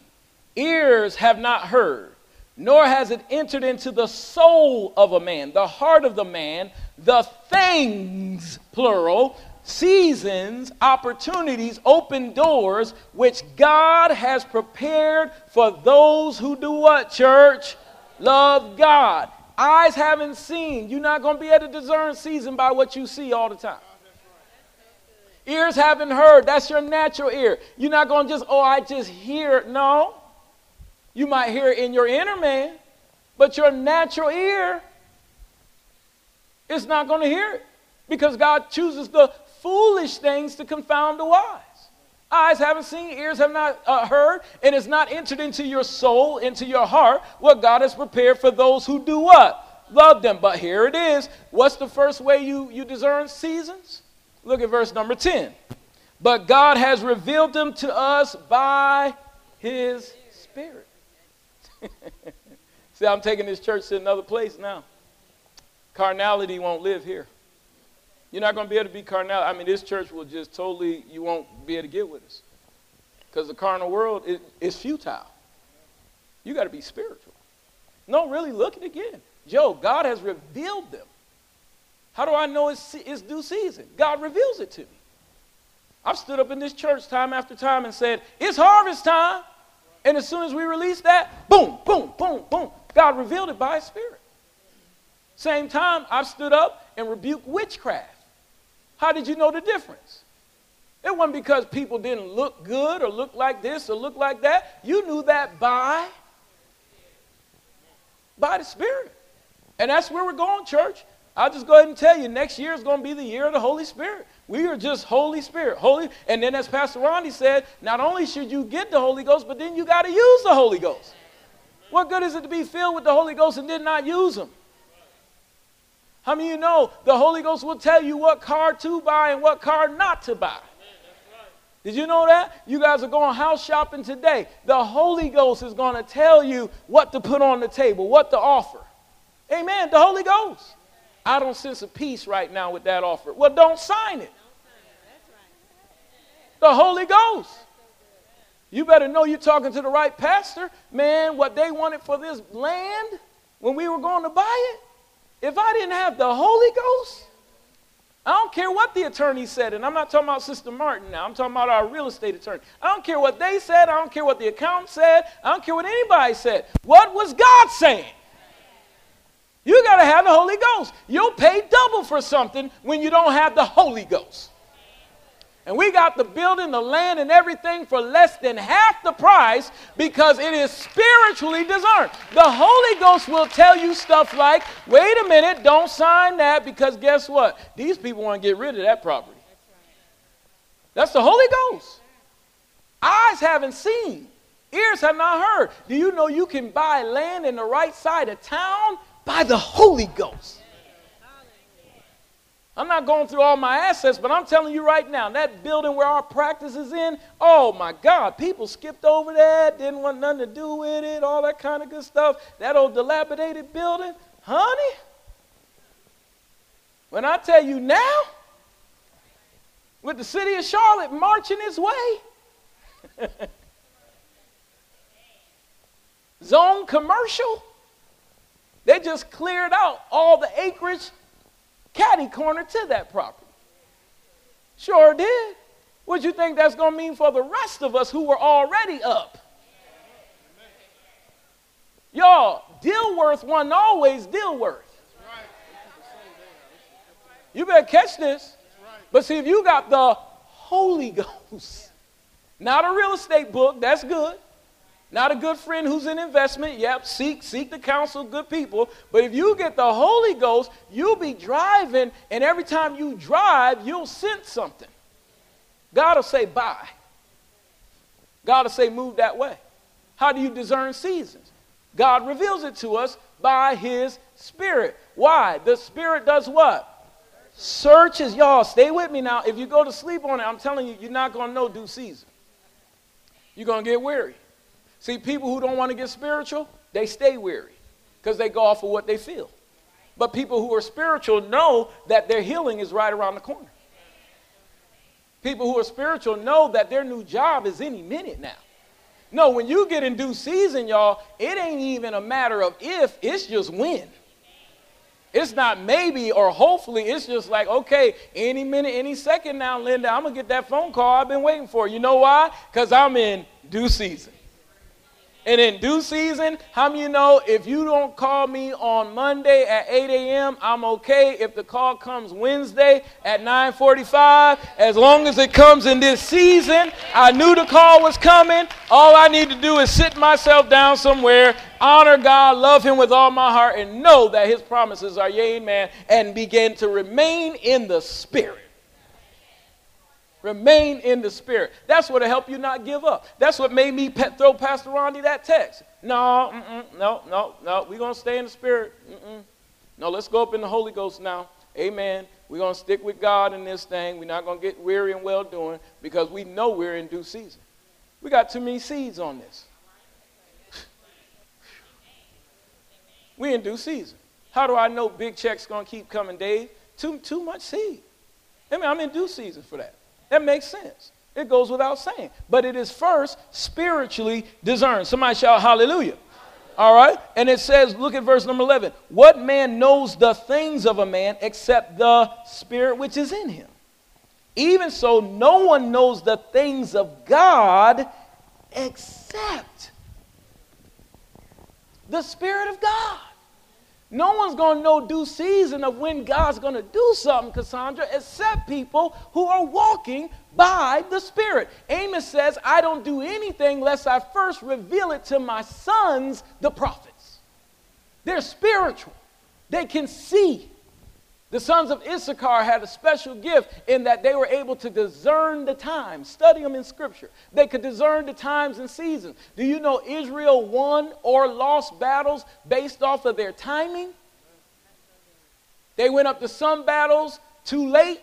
Speaker 1: ears have not heard, nor has it entered into the soul of a man, the heart of the man, the things, plural, seasons, opportunities, open doors, which God has prepared for those who do what, church? Love God. Eyes haven't seen. You're not going to be able to discern season by what you see all the time. Ears haven't heard. That's your natural ear. You're not going to just, oh, I just hear. No. You might hear it in your inner man, but your natural ear is not going to hear it because God chooses the foolish things to confound the wise. Eyes haven't seen, ears have not uh, heard, and it's not entered into your soul, into your heart, what God has prepared for those who do what? Love them. But here it is. What's the first way you, you discern seasons? Look at verse number 10. But God has revealed them to us by his Spirit. See, I'm taking this church to another place now. Carnality won't live here. You're not going to be able to be carnal. I mean, this church will just totally, you won't be able to get with us. Because the carnal world is, is futile. You got to be spiritual. No, really, look at it again. Joe, God has revealed them. How do I know it's, it's due season? God reveals it to me. I've stood up in this church time after time and said, It's harvest time. And as soon as we release that, boom, boom, boom, boom, God revealed it by His Spirit. Same time, I've stood up and rebuked witchcraft. How did you know the difference? It wasn't because people didn't look good or look like this or look like that. You knew that by, by the Spirit. And that's where we're going, church. I'll just go ahead and tell you, next year is going to be the year of the Holy Spirit. We are just Holy Spirit. Holy, and then as Pastor Ronnie said, not only should you get the Holy Ghost, but then you got to use the Holy Ghost. What good is it to be filled with the Holy Ghost and then not use them? How many of you know the Holy Ghost will tell you what car to buy and what car not to buy? Did you know that? You guys are going house shopping today. The Holy Ghost is going to tell you what to put on the table, what to offer. Amen. The Holy Ghost. I don't sense a peace right now with that offer. Well, don't sign it. The Holy Ghost. You better know you're talking to the right pastor. Man, what they wanted for this land when we were going to buy it, if I didn't have the Holy Ghost, I don't care what the attorney said, and I'm not talking about Sister Martin now. I'm talking about our real estate attorney. I don't care what they said. I don't care what the accountant said. I don't care what anybody said. What was God saying? You got to have the Holy Ghost. You'll pay double for something when you don't have the Holy Ghost. And we got the building, the land, and everything for less than half the price because it is spiritually discerned. The Holy Ghost will tell you stuff like, wait a minute, don't sign that because guess what? These people want to get rid of that property. That's the Holy Ghost. Eyes haven't seen, ears have not heard. Do you know you can buy land in the right side of town by the Holy Ghost. I'm not going through all my assets, but I'm telling you right now, that building where our practice is in, oh my God, people skipped over that, didn't want nothing to do with it, all that kind of good stuff. That old dilapidated building, honey. When I tell you now, with the city of Charlotte marching its way, zone commercial, they just cleared out all the acreage caddy corner to that property. Sure did. What you think that's going to mean for the rest of us who were already up? Y'all, deal wasn't always Dilworth. You better catch this. But see, if you got the Holy Ghost, not a real estate book, that's good. Not a good friend who's an investment. Yep, seek seek the counsel of good people. But if you get the Holy Ghost, you'll be driving, and every time you drive, you'll sense something. God will say, bye. God will say, move that way. How do you discern seasons? God reveals it to us by his spirit. Why? The spirit does what? Searches. Y'all, stay with me now. If you go to sleep on it, I'm telling you, you're not going to know due season. You're going to get weary. See, people who don't want to get spiritual, they stay weary because they go off of what they feel. But people who are spiritual know that their healing is right around the corner. People who are spiritual know that their new job is any minute now. No, when you get in due season, y'all, it ain't even a matter of if, it's just when. It's not maybe or hopefully. It's just like, okay, any minute, any second now, Linda, I'm going to get that phone call I've been waiting for. You know why? Because I'm in due season. And in due season, how many know if you don't call me on Monday at 8 a.m., I'm okay. If the call comes Wednesday at 9:45, as long as it comes in this season, I knew the call was coming. All I need to do is sit myself down somewhere, honor God, love Him with all my heart, and know that His promises are yea amen, and begin to remain in the Spirit. Remain in the Spirit. That's what will help you not give up. That's what made me pet, throw Pastor Ronnie that text. No, no, no, no. We're going to stay in the Spirit. Mm-mm. No, let's go up in the Holy Ghost now. Amen. We're going to stick with God in this thing. We're not going to get weary and well doing because we know we're in due season. We got too many seeds on this. we in due season. How do I know big checks going to keep coming, Dave? Too, too much seed. I mean, I'm in due season for that. That makes sense. It goes without saying. But it is first spiritually discerned. Somebody shout hallelujah. All right? And it says, look at verse number 11. What man knows the things of a man except the spirit which is in him? Even so, no one knows the things of God except the Spirit of God. No one's going to know due season of when God's going to do something, Cassandra, except people who are walking by the Spirit. Amos says, I don't do anything lest I first reveal it to my sons, the prophets. They're spiritual, they can see. The sons of Issachar had a special gift in that they were able to discern the times. Study them in Scripture. They could discern the times and seasons. Do you know Israel won or lost battles based off of their timing? They went up to some battles too late,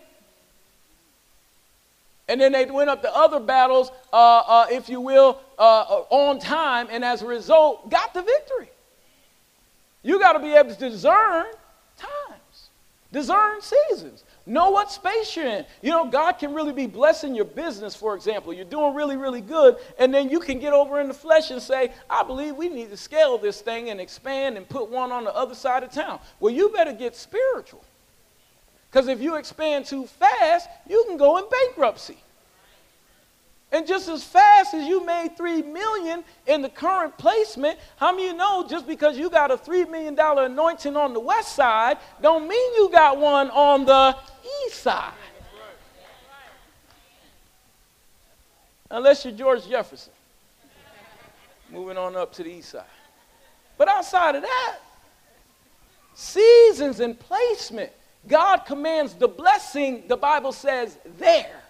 Speaker 1: and then they went up to other battles, uh, uh, if you will, uh, on time, and as a result, got the victory. You got to be able to discern. Discern seasons. Know what space you're in. You know, God can really be blessing your business, for example. You're doing really, really good, and then you can get over in the flesh and say, I believe we need to scale this thing and expand and put one on the other side of town. Well, you better get spiritual. Because if you expand too fast, you can go in bankruptcy. And just as fast as you made three million in the current placement, how many you know just because you got a three million dollar anointing on the west side, don't mean you got one on the east side. Unless you're George Jefferson. Moving on up to the east side. But outside of that, seasons and placement, God commands the blessing, the Bible says, there.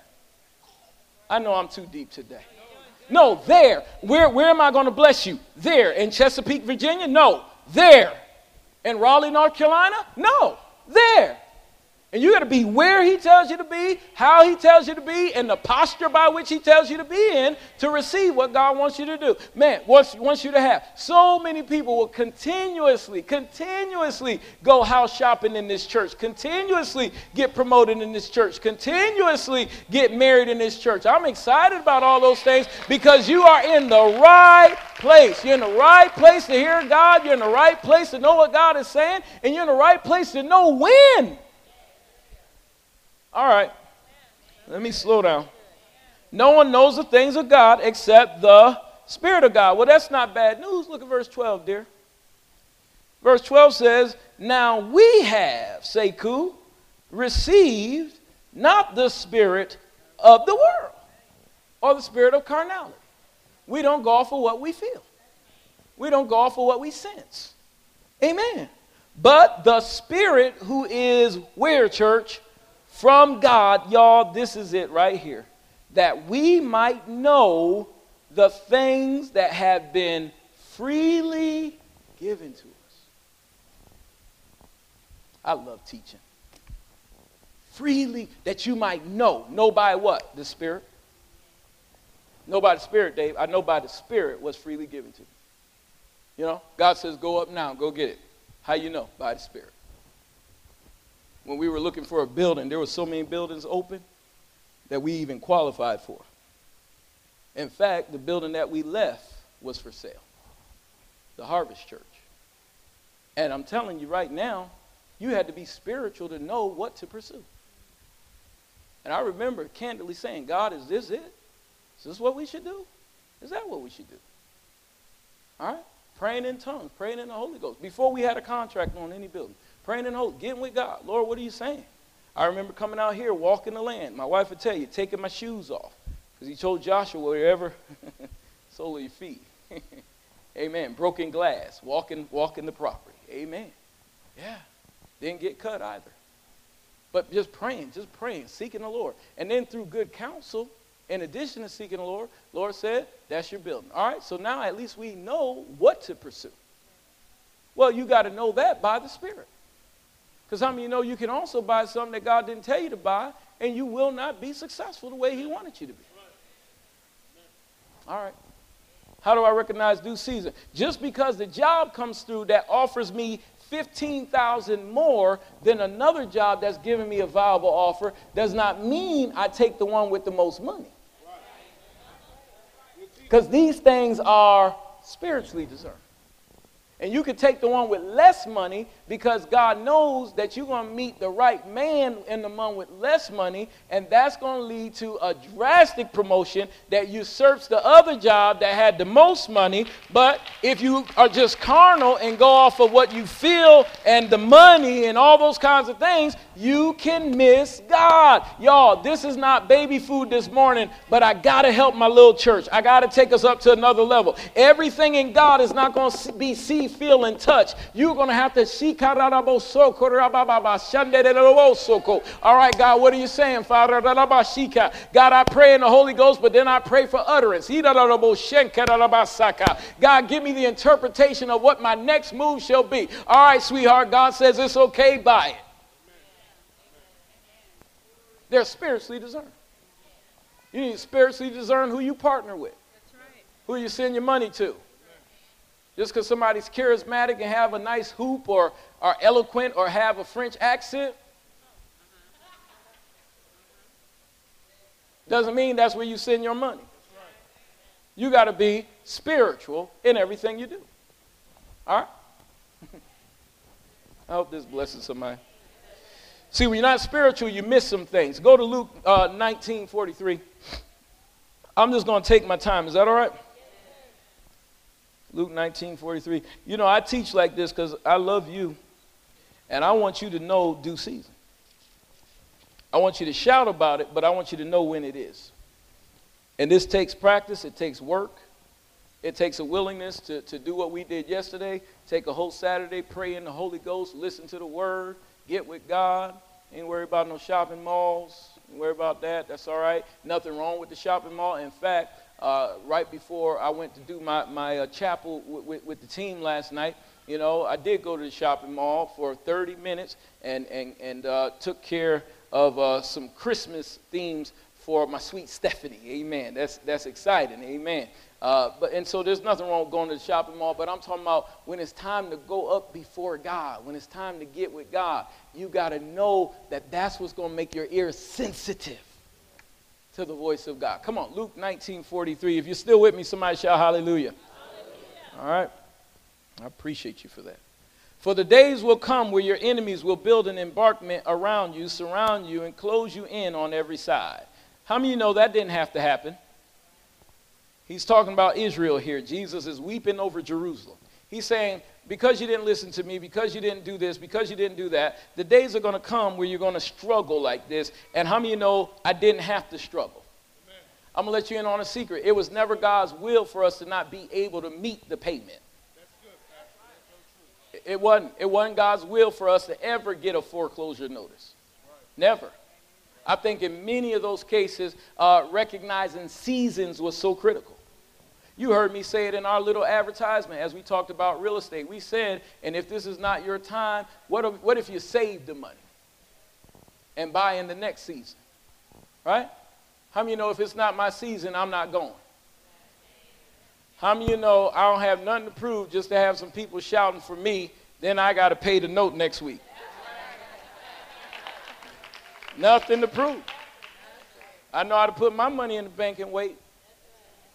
Speaker 1: I know I'm too deep today. No, there. Where, where am I going to bless you? There. In Chesapeake, Virginia? No. There. In Raleigh, North Carolina? No. There. And you got to be where he tells you to be, how he tells you to be, and the posture by which he tells you to be in to receive what God wants you to do. Man, wants, wants you to have. So many people will continuously, continuously go house shopping in this church, continuously get promoted in this church, continuously get married in this church. I'm excited about all those things because you are in the right place. You're in the right place to hear God, you're in the right place to know what God is saying, and you're in the right place to know when. All right. Let me slow down. No one knows the things of God except the Spirit of God. Well, that's not bad news. Look at verse 12, dear. Verse 12 says, Now we have, Seku, received not the spirit of the world or the spirit of carnality. We don't go for what we feel. We don't go off of what we sense. Amen. But the Spirit who is where, church? From God, y'all, this is it right here. That we might know the things that have been freely given to us. I love teaching. Freely, that you might know. Know by what? The Spirit. Know by the Spirit, Dave. I know by the Spirit was freely given to me. You know, God says, go up now, go get it. How you know? By the Spirit. When we were looking for a building, there were so many buildings open that we even qualified for. In fact, the building that we left was for sale the Harvest Church. And I'm telling you right now, you had to be spiritual to know what to pursue. And I remember candidly saying, God, is this it? Is this what we should do? Is that what we should do? All right? Praying in tongues, praying in the Holy Ghost. Before we had a contract on any building, praying in hope, getting with God. Lord, what are you saying? I remember coming out here, walking the land. My wife would tell you, taking my shoes off. Because he told Joshua, wherever, sole of your feet. Amen. Broken glass, walking, walking the property. Amen. Yeah. Didn't get cut either. But just praying, just praying, seeking the Lord. And then through good counsel, in addition to seeking the Lord, Lord said, that's your building. All right, so now at least we know what to pursue. Well, you got to know that by the Spirit. Because how many you know you can also buy something that God didn't tell you to buy, and you will not be successful the way He wanted you to be. All right. How do I recognize due season? Just because the job comes through that offers me 15,000 more than another job that's giving me a viable offer does not mean I take the one with the most money. Because these things are spiritually discerned. And you could take the one with less money because God knows that you're going to meet the right man in the one with less money, and that's going to lead to a drastic promotion that usurps the other job that had the most money. But if you are just carnal and go off of what you feel and the money and all those kinds of things, you can miss God. Y'all, this is not baby food this morning, but I got to help my little church. I got to take us up to another level. Everything in God is not going to be see, feel, and touch. You're going to have to. All right, God, what are you saying, Father? God, I pray in the Holy Ghost, but then I pray for utterance. God, give me the interpretation of what my next move shall be. All right, sweetheart, God says it's okay, buy it. They're spiritually discerned. You need to spiritually discern who you partner with, who you send your money to. Just because somebody's charismatic and have a nice hoop or are eloquent or have a French accent doesn't mean that's where you send your money. You got to be spiritual in everything you do. All right? I hope this blesses somebody. See, when you're not spiritual, you miss some things. Go to Luke uh, 19 43. I'm just going to take my time. Is that all right? Luke 19 43. You know, I teach like this because I love you and I want you to know due season. I want you to shout about it, but I want you to know when it is. And this takes practice, it takes work, it takes a willingness to, to do what we did yesterday. Take a whole Saturday, pray in the Holy Ghost, listen to the word, get with God. Ain't worry about no shopping malls. Ain't worry about that. That's all right. Nothing wrong with the shopping mall. In fact, uh, right before I went to do my, my uh, chapel with the team last night, you know, I did go to the shopping mall for 30 minutes and, and, and uh, took care of uh, some Christmas themes for my sweet Stephanie. Amen. That's, that's exciting. Amen. Uh, but and so there's nothing wrong with going to the shopping mall, but I'm talking about when it's time to go up before God, when it's time to get with God, you got to know that that's what's going to make your ears sensitive to the voice of God. Come on, Luke 19:43. If you're still with me, somebody shout hallelujah. hallelujah. All right. I appreciate you for that. For the days will come where your enemies will build an embankment around you, surround you, and close you in on every side. How many of you know that didn't have to happen? He's talking about Israel here. Jesus is weeping over Jerusalem. He's saying, because you didn't listen to me, because you didn't do this, because you didn't do that, the days are going to come where you're going to struggle like this. And how many of you know I didn't have to struggle? Amen. I'm going to let you in on a secret. It was never God's will for us to not be able to meet the payment. It wasn't. It wasn't God's will for us to ever get a foreclosure notice. Never. I think in many of those cases, uh, recognizing seasons was so critical. You heard me say it in our little advertisement as we talked about real estate. We said, and if this is not your time, what if, what if you save the money and buy in the next season? Right? How many you know if it's not my season, I'm not going? How many you know I don't have nothing to prove just to have some people shouting for me, then I got to pay the note next week? Nothing to prove. I know how to put my money in the bank and wait.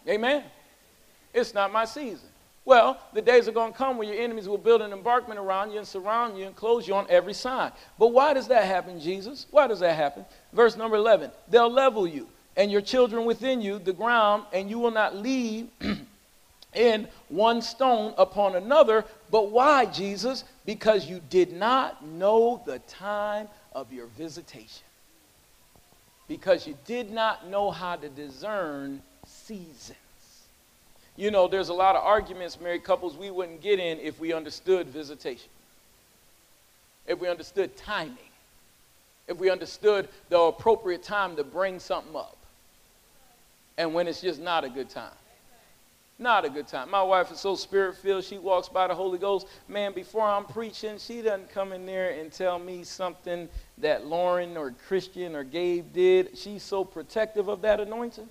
Speaker 1: Amen. It's not my season. Well, the days are going to come when your enemies will build an embankment around you and surround you and close you on every side. But why does that happen, Jesus? Why does that happen? Verse number 11 They'll level you and your children within you, the ground, and you will not leave in one stone upon another. But why, Jesus? Because you did not know the time of your visitation. Because you did not know how to discern seasons. You know, there's a lot of arguments, married couples, we wouldn't get in if we understood visitation, if we understood timing, if we understood the appropriate time to bring something up, and when it's just not a good time. Not a good time. My wife is so spirit filled, she walks by the Holy Ghost. Man, before I'm preaching, she doesn't come in there and tell me something that Lauren or Christian or Gabe did. She's so protective of that anointing.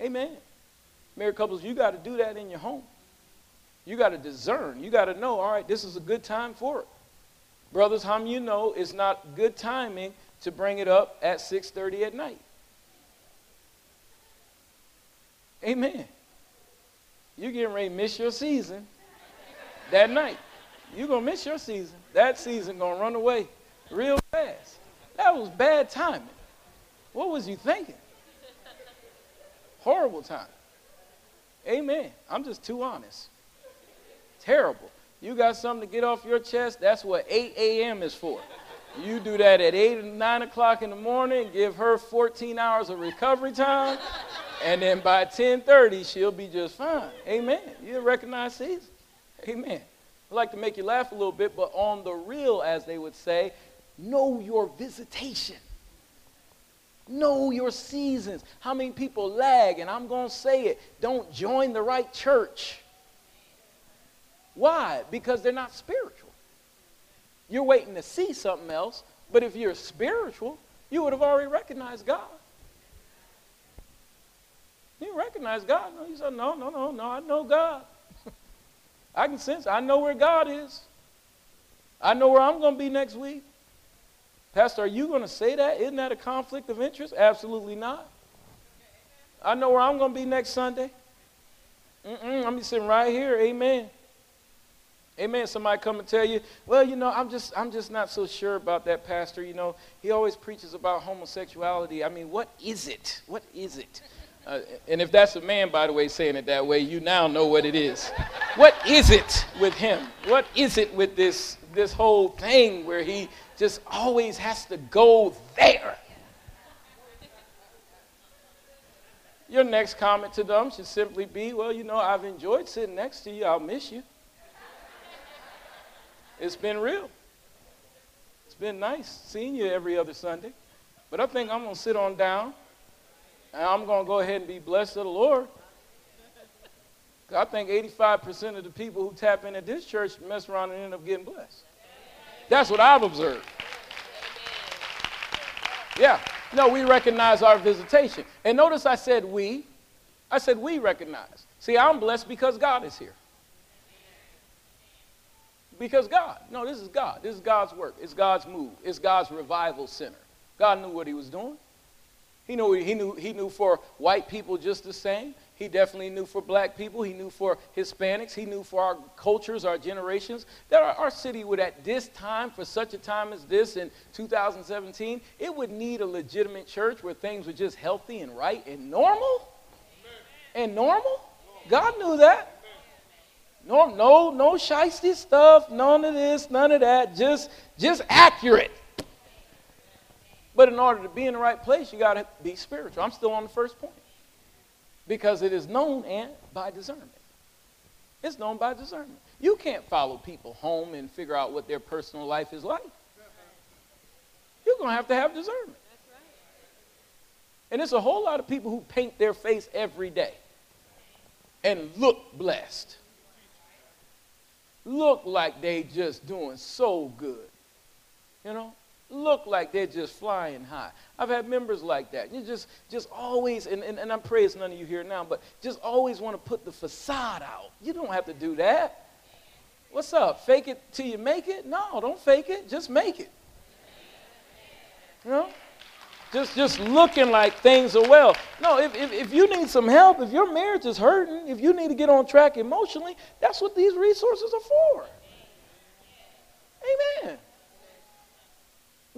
Speaker 1: Amen. Married couples, you got to do that in your home. You got to discern. You got to know, all right, this is a good time for it. Brothers, how you know it's not good timing to bring it up at 6:30 at night? Amen. You're getting ready to miss your season that night. You're to miss your season. That season to run away real fast. That was bad timing. What was you thinking? Horrible time. Amen. I'm just too honest. Terrible. You got something to get off your chest, that's what 8 a.m. is for. You do that at 8 or 9 o'clock in the morning, give her 14 hours of recovery time, and then by 10.30, she'll be just fine. Amen. You recognize seasons. Amen. I'd like to make you laugh a little bit, but on the real, as they would say, know your visitation. Know your seasons. How many people lag? And I'm going to say it don't join the right church. Why? Because they're not spiritual. You're waiting to see something else, but if you're spiritual, you would have already recognized God. You recognize God? No, you said, no, no, no, no, I know God. I can sense, I know where God is. I know where I'm going to be next week. Pastor, are you going to say that? Isn't that a conflict of interest? Absolutely not. I know where I'm going to be next Sunday. Mm-mm, I'm be sitting right here. Amen. Amen. Somebody come and tell you, well, you know, I'm just, I'm just not so sure about that pastor. You know, he always preaches about homosexuality. I mean, what is it? What is it? Uh, and if that's a man, by the way, saying it that way, you now know what it is. what is it with him? What is it with this, this whole thing where he just always has to go there. Your next comment to them should simply be, Well, you know, I've enjoyed sitting next to you. I'll miss you. It's been real. It's been nice seeing you every other Sunday. But I think I'm going to sit on down and I'm going to go ahead and be blessed of the Lord. I think 85% of the people who tap into this church mess around and end up getting blessed. That's what I've observed. Yeah. No, we recognize our visitation. And notice I said we. I said we recognize. See, I'm blessed because God is here. Because God. No, this is God. This is God's work. It's God's move. It's God's revival center. God knew what he was doing. He knew, he knew, he knew for white people just the same. He definitely knew for black people. He knew for Hispanics. He knew for our cultures, our generations. That our, our city would, at this time, for such a time as this in 2017, it would need a legitimate church where things were just healthy and right and normal. And normal? God knew that. No, no, no shisty stuff, none of this, none of that. Just, just accurate. But in order to be in the right place, you got to be spiritual. I'm still on the first point because it is known and by discernment. It's known by discernment. You can't follow people home and figure out what their personal life is like. You're going to have to have discernment. And there's a whole lot of people who paint their face every day and look blessed. Look like they just doing so good. You know? Look like they're just flying high. I've had members like that. You just just always, and, and, and I'm praying none of you here now, but just always want to put the facade out. You don't have to do that. What's up? Fake it till you make it? No, don't fake it. Just make it. You know? Just, just looking like things are well. No, if, if, if you need some help, if your marriage is hurting, if you need to get on track emotionally, that's what these resources are for. Amen.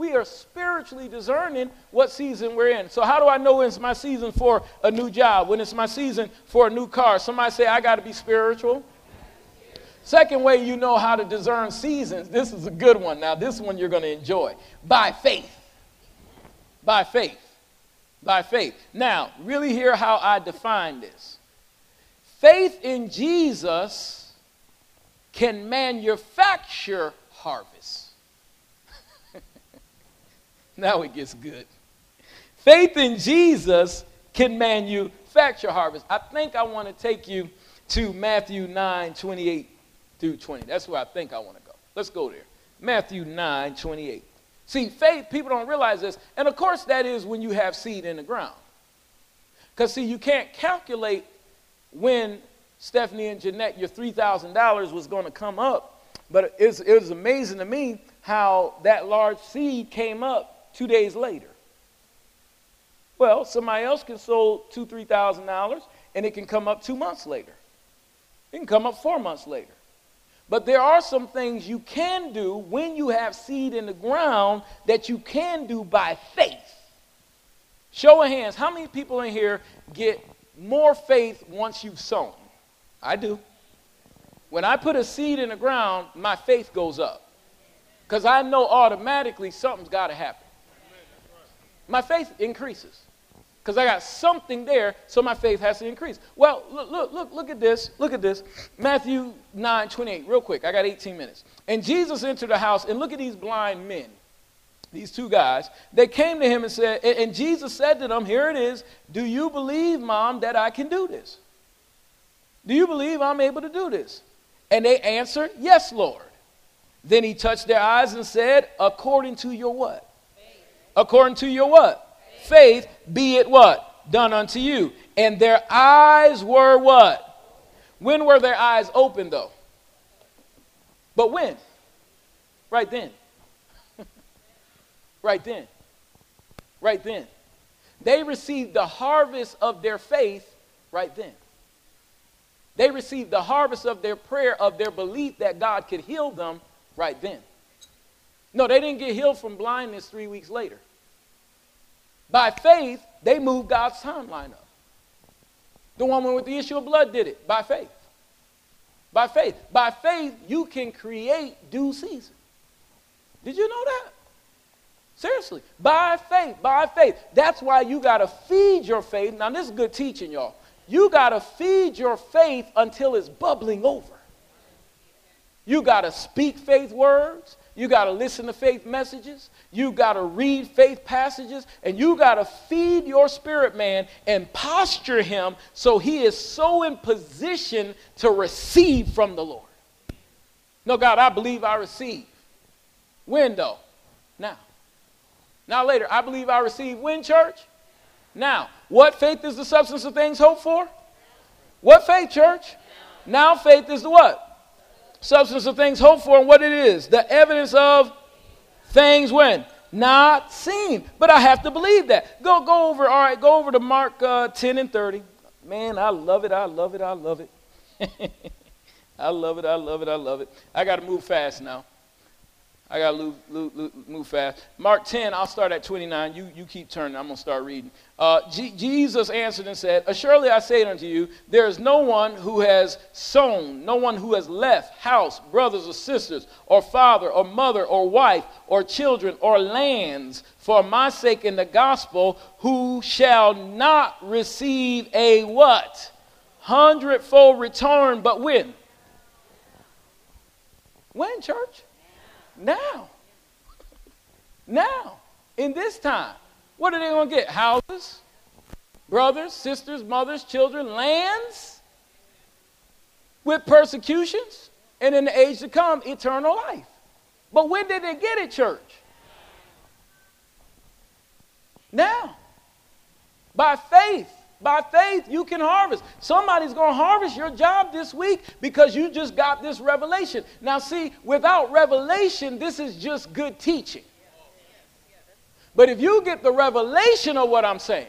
Speaker 1: We are spiritually discerning what season we're in. So, how do I know when it's my season for a new job? When it's my season for a new car? Somebody say, I got to be spiritual. Second way you know how to discern seasons, this is a good one. Now, this one you're going to enjoy by faith. By faith. By faith. Now, really hear how I define this. Faith in Jesus can manufacture harvest. Now it gets good. Faith in Jesus can manufacture harvest. I think I want to take you to Matthew 9 28 through 20. That's where I think I want to go. Let's go there. Matthew 9 28. See, faith, people don't realize this. And of course, that is when you have seed in the ground. Because, see, you can't calculate when Stephanie and Jeanette, your $3,000 was going to come up. But it was, it was amazing to me how that large seed came up two days later. Well, somebody else can sold two, three thousand dollars, and it can come up two months later. It can come up four months later. But there are some things you can do when you have seed in the ground that you can do by faith. Show of hands, how many people in here get more faith once you've sown? I do. When I put a seed in the ground, my faith goes up. Because I know automatically something's got to happen. My faith increases because I got something there, so my faith has to increase. Well, look, look, look, look at this. Look at this. Matthew 9 28, real quick. I got 18 minutes. And Jesus entered the house, and look at these blind men, these two guys. They came to him and said, and Jesus said to them, Here it is. Do you believe, mom, that I can do this? Do you believe I'm able to do this? And they answered, Yes, Lord. Then he touched their eyes and said, According to your what? According to your what? faith, be it what? Done unto you. And their eyes were what? When were their eyes open, though? But when? Right then. right then. Right then. They received the harvest of their faith right then. They received the harvest of their prayer, of their belief that God could heal them right then. No, they didn't get healed from blindness three weeks later. By faith, they moved God's timeline up. The woman with the issue of blood did it by faith. By faith. By faith, you can create due season. Did you know that? Seriously. By faith. By faith. That's why you got to feed your faith. Now, this is good teaching, y'all. You got to feed your faith until it's bubbling over. You got to speak faith words. You got to listen to faith messages. You got to read faith passages. And you got to feed your spirit man and posture him so he is so in position to receive from the Lord. No, God, I believe I receive. When, though? Now. Now, later, I believe I receive when, church? Now. What faith is the substance of things hoped for? What faith, church? Now, faith is the what? Substance of things hoped for and what it is. The evidence of things when? Not seen. But i have to believe that. Go go over all right go over to mark uh, 10 and 30 man i love it i love it i love it. I love it i love it i love it. I got to move fast now I got to move, fast. Mark 10, I'll start at 29. You, you keep turning. I'm going to start reading. Uh, G- Jesus answered and said, Assuredly I say unto you, there is no one who has sown, no one who has left house, brothers or sisters, or father or mother or wife or children or lands for my sake in the gospel, who shall not receive a what? Hundredfold return, but when? When, church? Now. Now. In this time. What are they going to get? Houses, brothers, sisters, mothers, children, lands with persecutions, and in the age to come, eternal life. But when did they get it, church? Now. By faith. By faith, you can harvest. Somebody's going to harvest your job this week because you just got this revelation. Now, see, without revelation, this is just good teaching. But if you get the revelation of what I'm saying,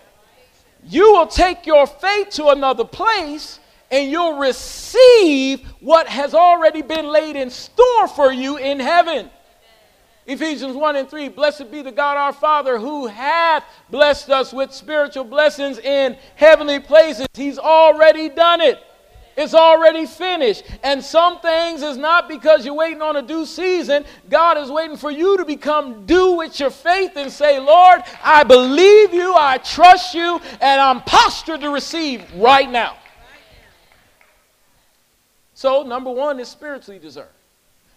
Speaker 1: you will take your faith to another place and you'll receive what has already been laid in store for you in heaven. Ephesians 1 and 3 Blessed be the God our Father who hath blessed us with spiritual blessings in heavenly places. He's already done it. It's already finished. And some things is not because you're waiting on a due season. God is waiting for you to become due with your faith and say, Lord, I believe you, I trust you, and I'm postured to receive right now. So, number one is spiritually deserved.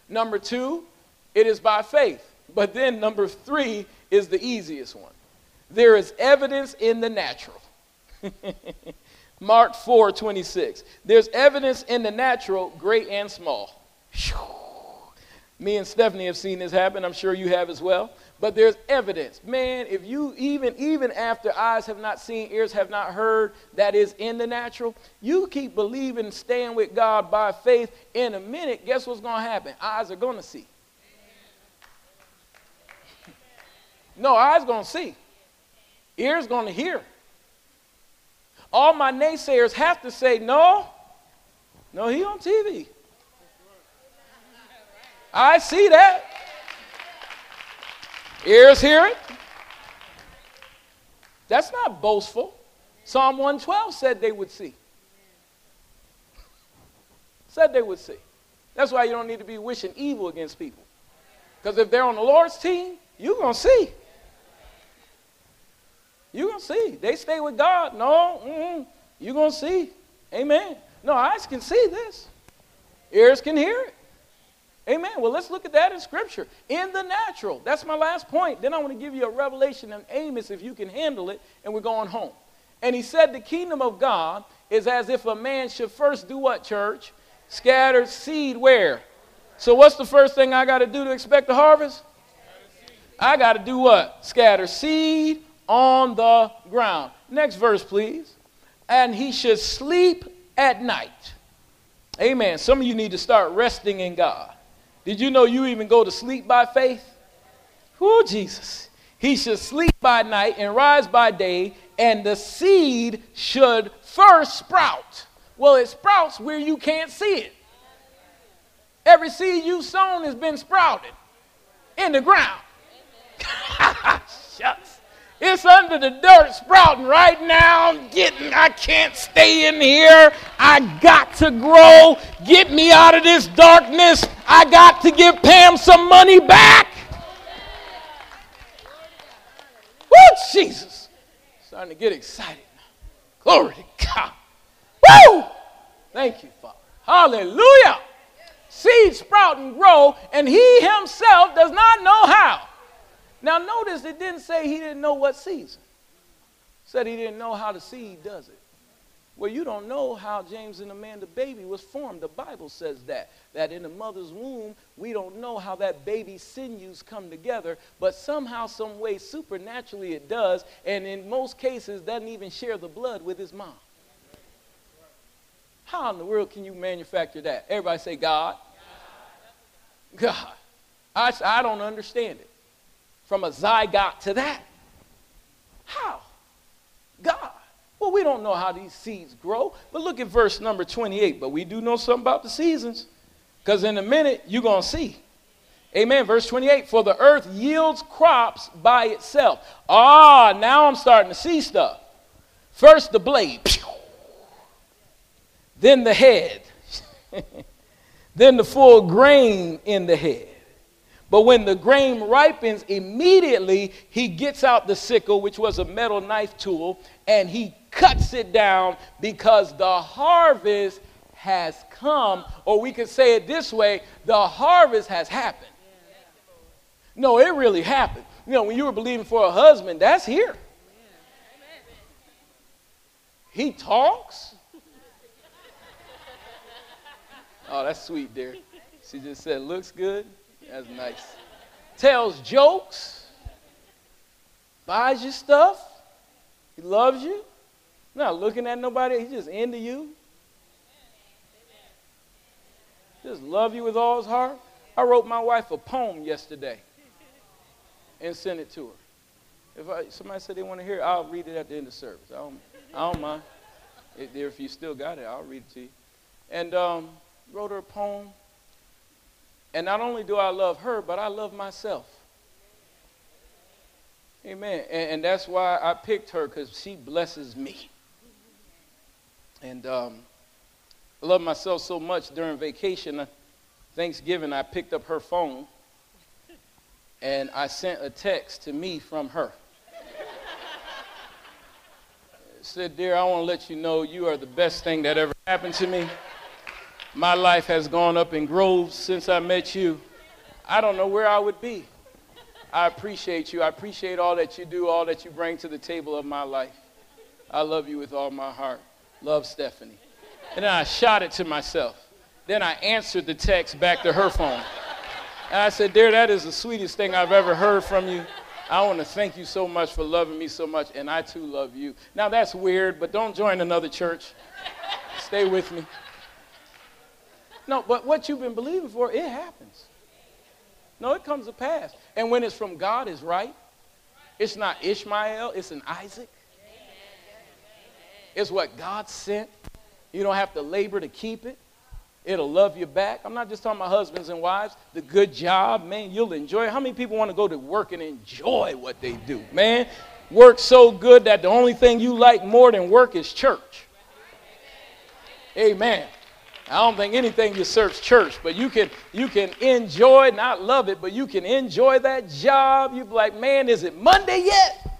Speaker 1: Number two, it is by faith. But then number three is the easiest one. There is evidence in the natural. Mark 4 26. There's evidence in the natural, great and small. Me and Stephanie have seen this happen. I'm sure you have as well. But there's evidence. Man, if you even even after eyes have not seen, ears have not heard, that is in the natural, you keep believing, staying with God by faith, in a minute, guess what's going to happen? Eyes are going to see. No, eyes gonna see, ears gonna hear. All my naysayers have to say, no, no, he on TV. I see that. Ears hear it. That's not boastful. Psalm 112 said they would see. Said they would see. That's why you don't need to be wishing evil against people. Because if they're on the Lord's team, you're going to see. You're going to see. They stay with God. No, mm you're going to see. Amen. No, eyes can see this, ears can hear it. Amen. Well, let's look at that in Scripture. In the natural. That's my last point. Then I want to give you a revelation in Amos if you can handle it, and we're going home. And he said, The kingdom of God is as if a man should first do what, church? Scatter seed where? So, what's the first thing I got to do to expect the harvest? I got to do what? Scatter seed on the ground. Next verse, please. And he should sleep at night. Amen. Some of you need to start resting in God. Did you know you even go to sleep by faith? Oh, Jesus. He should sleep by night and rise by day, and the seed should first sprout. Well, it sprouts where you can't see it. Every seed you've sown has been sprouted in the ground. Shucks. It's under the dirt sprouting right now. I'm Getting, I can't stay in here. I got to grow. Get me out of this darkness. I got to give Pam some money back. Woo, Jesus. Starting to get excited. Glory to God. Woo! Thank you, Father. Hallelujah. Seed sprout and grow, and he himself does not know how. Now, notice it didn't say he didn't know what season. It said he didn't know how the seed does it. Well, you don't know how James and Amanda baby was formed. The Bible says that. That in the mother's womb, we don't know how that baby's sinews come together, but somehow, some way, supernaturally it does, and in most cases doesn't even share the blood with his mom. How in the world can you manufacture that? Everybody say God. God. I, I don't understand it from a zygote to that? How? God. Well, we don't know how these seeds grow, but look at verse number 28. But we do know something about the seasons, because in a minute you're going to see. Amen. Verse 28 For the earth yields crops by itself. Ah, now I'm starting to see stuff. First the blade, then the head, then the full grain in the head. But when the grain ripens, immediately he gets out the sickle, which was a metal knife tool, and he cuts it down because the harvest has come, or we could say it this way the harvest has happened. No, it really happened. You know, when you were believing for a husband, that's here. He talks. Oh, that's sweet, dear. She just said, looks good. That's nice. Tells jokes. Buys you stuff. He loves you. Not looking at nobody. He's just into you. Just love you with all his heart. I wrote my wife a poem yesterday and sent it to her. If I, somebody said they want to hear it, I'll read it at the end of service. I don't, I don't mind. If, you still got it, I'll read it to you. And um, wrote her a poem. And not only do I love her, but I love myself. Amen. And, and that's why I picked her because she blesses me. And um, I love myself so much during vacation. Uh, Thanksgiving, I picked up her phone and I sent a text to me from her. said, Dear, I want to let you know you are the best thing that ever happened to me. My life has gone up in groves since I met you. I don't know where I would be. I appreciate you. I appreciate all that you do, all that you bring to the table of my life. I love you with all my heart. Love Stephanie. And then I shot it to myself. Then I answered the text back to her phone. And I said, Dear, that is the sweetest thing I've ever heard from you. I want to thank you so much for loving me so much, and I too love you. Now, that's weird, but don't join another church. Stay with me. No, but what you've been believing for, it happens. No, it comes to pass. And when it's from God, it's right. It's not Ishmael, it's an Isaac. It's what God sent. You don't have to labor to keep it. It'll love you back. I'm not just talking about husbands and wives. The good job, man, you'll enjoy. How many people want to go to work and enjoy what they do, man? Work so good that the only thing you like more than work is church. Amen. I don't think anything search church, but you can you can enjoy, not love it, but you can enjoy that job. You be like, man, is it Monday yet?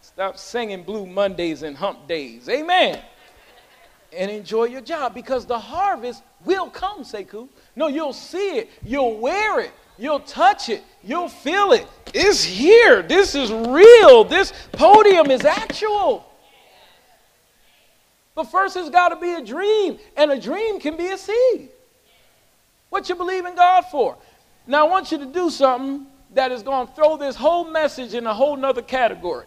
Speaker 1: Stop singing Blue Mondays and Hump Days. Amen and enjoy your job because the harvest will come, Sekou. No, you'll see it, you'll wear it, you'll touch it, you'll feel it. It's here. This is real. This podium is actual. But first, it's got to be a dream, and a dream can be a seed. What you believe in God for? Now, I want you to do something that is going to throw this whole message in a whole nother category.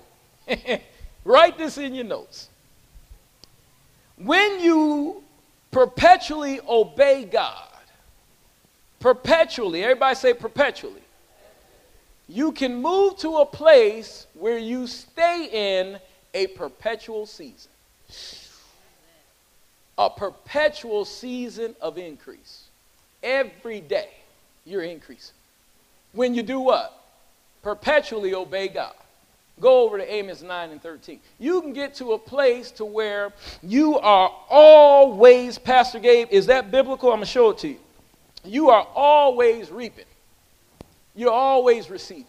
Speaker 1: Write this in your notes. When you perpetually obey God, perpetually, everybody say perpetually, you can move to a place where you stay in a perpetual season. A perpetual season of increase. Every day you're increasing. When you do what? Perpetually obey God. Go over to Amos 9 and 13. You can get to a place to where you are always, Pastor Gabe, is that biblical? I'm going to show it to you. You are always reaping. You're always receiving.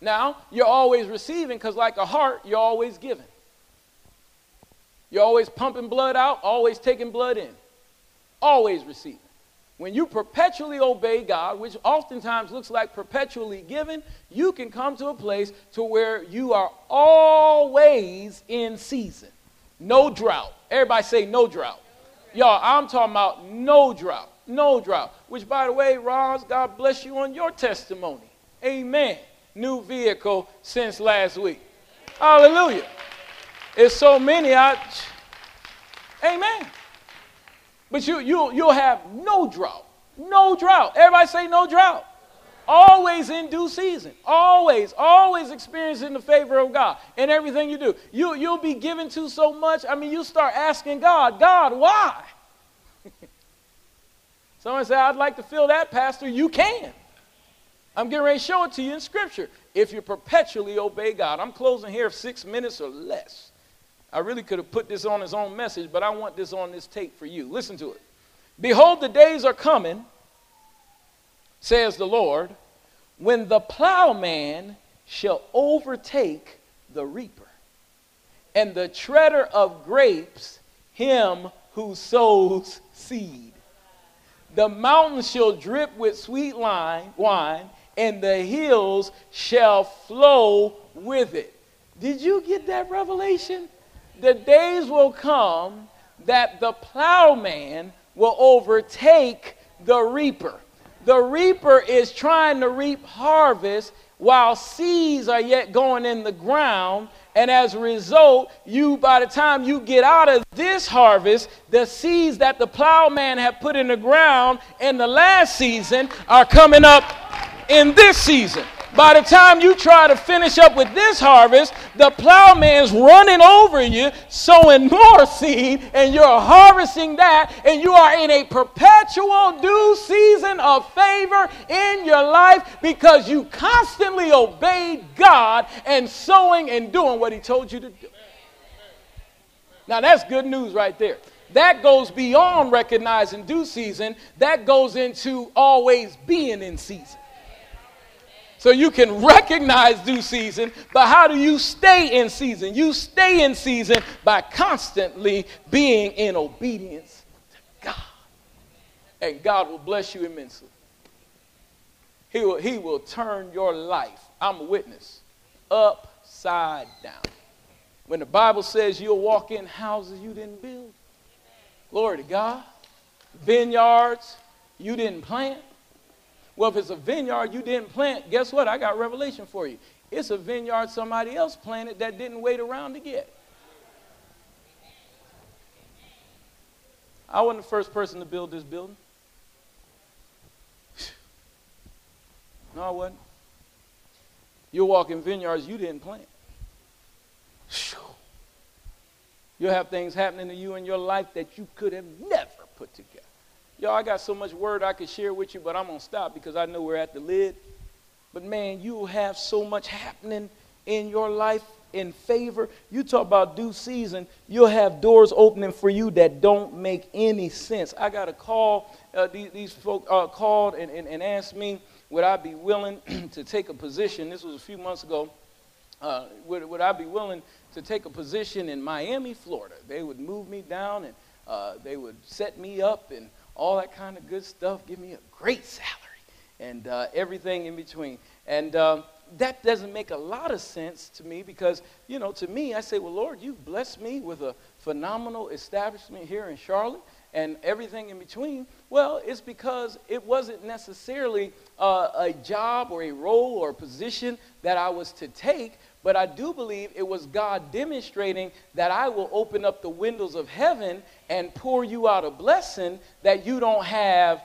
Speaker 1: Now, you're always receiving because, like a heart, you're always giving. You're always pumping blood out, always taking blood in, always receiving. When you perpetually obey God, which oftentimes looks like perpetually giving, you can come to a place to where you are always in season. No drought. Everybody say no drought. Y'all, I'm talking about no drought. No drought. Which, by the way, Roz, God bless you on your testimony. Amen. New vehicle since last week. Hallelujah. It's so many. I, amen. But you, you, you'll have no drought. No drought. Everybody say no drought. Always in due season. Always, always experiencing the favor of God in everything you do. You, you'll be given to so much. I mean, you start asking God, God, why? Someone say, I'd like to feel that, Pastor. You can. I'm getting ready to show it to you in Scripture. If you perpetually obey God. I'm closing here six minutes or less. I really could have put this on his own message, but I want this on this tape for you. Listen to it. Behold, the days are coming, says the Lord, when the plowman shall overtake the reaper, and the treader of grapes him who sows seed. The mountains shall drip with sweet wine, and the hills shall flow with it. Did you get that revelation? The days will come that the plowman will overtake the reaper. The reaper is trying to reap harvest while seeds are yet going in the ground. And as a result, you, by the time you get out of this harvest, the seeds that the plowman had put in the ground in the last season are coming up in this season. By the time you try to finish up with this harvest, the plowman's running over you, sowing more seed, and you're harvesting that, and you are in a perpetual due season of favor in your life because you constantly obeyed God and sowing and doing what He told you to do. Now, that's good news right there. That goes beyond recognizing due season, that goes into always being in season. So you can recognize due season, but how do you stay in season? You stay in season by constantly being in obedience to God. And God will bless you immensely. He will, he will turn your life, I'm a witness, upside down. When the Bible says you'll walk in houses you didn't build, glory to God, vineyards you didn't plant, well, if it's a vineyard you didn't plant, guess what? I got revelation for you. It's a vineyard somebody else planted that didn't wait around to get. I wasn't the first person to build this building. No, I wasn't. You'll walk in vineyards you didn't plant. You'll have things happening to you in your life that you could have never put together. Y'all, I got so much word I could share with you, but I'm going to stop because I know we're at the lid. But man, you have so much happening in your life in favor. You talk about due season, you'll have doors opening for you that don't make any sense. I got a call, uh, these, these folk uh, called and, and, and asked me, would I be willing to take a position? This was a few months ago. Uh, would, would I be willing to take a position in Miami, Florida? They would move me down and uh, they would set me up and all that kind of good stuff, give me a great salary, and uh, everything in between. And um, that doesn't make a lot of sense to me because, you know, to me, I say, well, Lord, you've blessed me with a phenomenal establishment here in Charlotte and everything in between. Well, it's because it wasn't necessarily uh, a job or a role or a position that I was to take, but I do believe it was God demonstrating that I will open up the windows of heaven and pour you out a blessing that you don't have.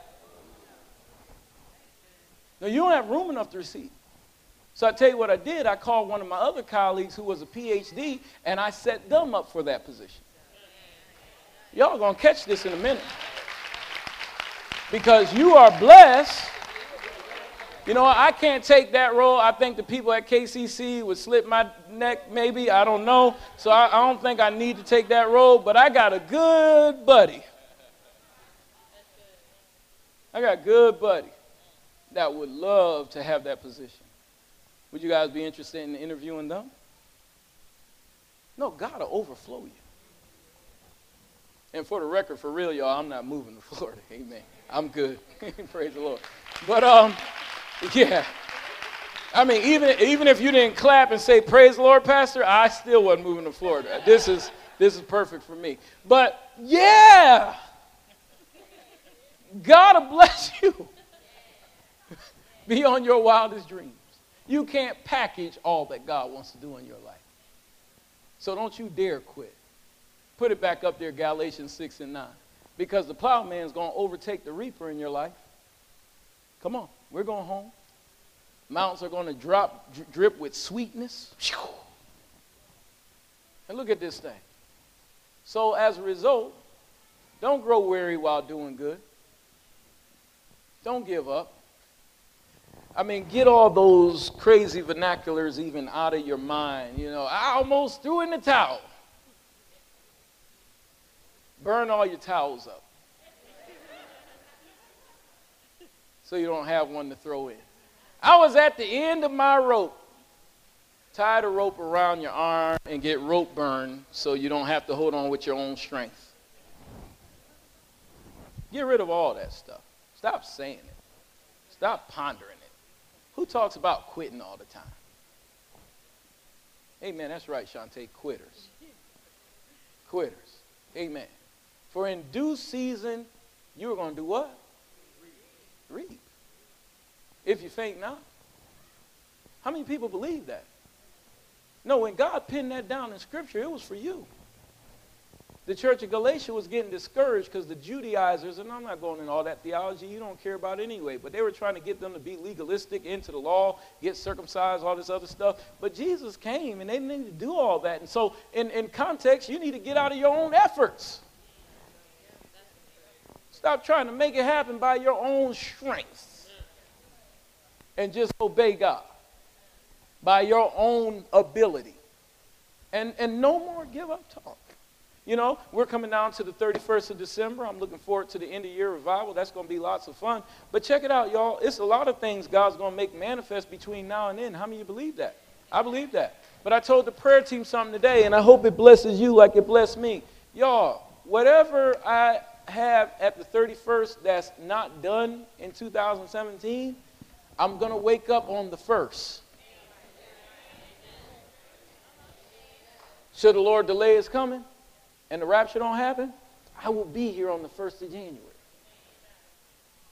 Speaker 1: No, you don't have room enough to receive. So I tell you what I did. I called one of my other colleagues who was a PhD, and I set them up for that position. Y'all gonna catch this in a minute. Because you are blessed you know, I can't take that role. I think the people at KCC would slip my neck, maybe. I don't know. So I, I don't think I need to take that role, but I got a good buddy. I got a good buddy that would love to have that position. Would you guys be interested in interviewing them? No, God will overflow you. And for the record, for real, y'all, I'm not moving to Florida. Amen. I'm good. Praise the Lord. But um. Yeah. I mean, even, even if you didn't clap and say, Praise the Lord, Pastor, I still wasn't moving to Florida. This is, this is perfect for me. But yeah, God will bless you beyond your wildest dreams. You can't package all that God wants to do in your life. So don't you dare quit. Put it back up there, Galatians 6 and 9. Because the plowman is going to overtake the reaper in your life. Come on. We're going home. Mountains are going to drop, drip with sweetness. And look at this thing. So, as a result, don't grow weary while doing good. Don't give up. I mean, get all those crazy vernaculars even out of your mind. You know, I almost threw in the towel. Burn all your towels up. So you don't have one to throw in. I was at the end of my rope. Tie the rope around your arm and get rope burn so you don't have to hold on with your own strength. Get rid of all that stuff. Stop saying it. Stop pondering it. Who talks about quitting all the time? Amen. That's right, Shantae. Quitters. Quitters. Amen. For in due season, you're going to do what? Reap. If you faint not. How many people believe that? No, when God pinned that down in Scripture, it was for you. The church of Galatia was getting discouraged because the Judaizers, and I'm not going into all that theology, you don't care about anyway, but they were trying to get them to be legalistic into the law, get circumcised, all this other stuff. But Jesus came and they didn't need to do all that. And so, in, in context, you need to get out of your own efforts. Stop trying to make it happen by your own strength and just obey God by your own ability. And, and no more give up talk. You know, we're coming down to the 31st of December. I'm looking forward to the end of year revival. That's going to be lots of fun. But check it out, y'all. It's a lot of things God's going to make manifest between now and then. How many of you believe that? I believe that. But I told the prayer team something today, and I hope it blesses you like it blessed me. Y'all, whatever I have at the 31st that's not done in 2017, I'm going to wake up on the 1st. Should the Lord delay his coming and the rapture don't happen, I will be here on the 1st of January.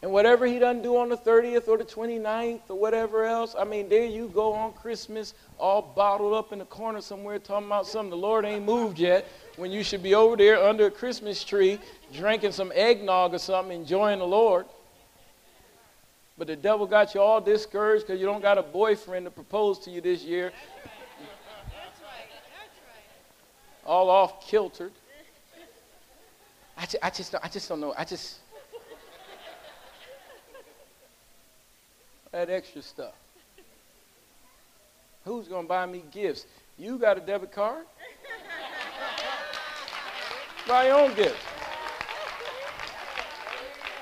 Speaker 1: And whatever he doesn't do on the 30th or the 29th or whatever else, I mean, there you go on Christmas, all bottled up in the corner somewhere talking about something the Lord ain't moved yet, when you should be over there under a Christmas tree drinking some eggnog or something, enjoying the Lord. But the devil got you all discouraged because you don't got a boyfriend to propose to you this year. All off kiltered. I, just, I just, I just don't know. I just that extra stuff. Who's gonna buy me gifts? You got a debit card? buy your own gifts.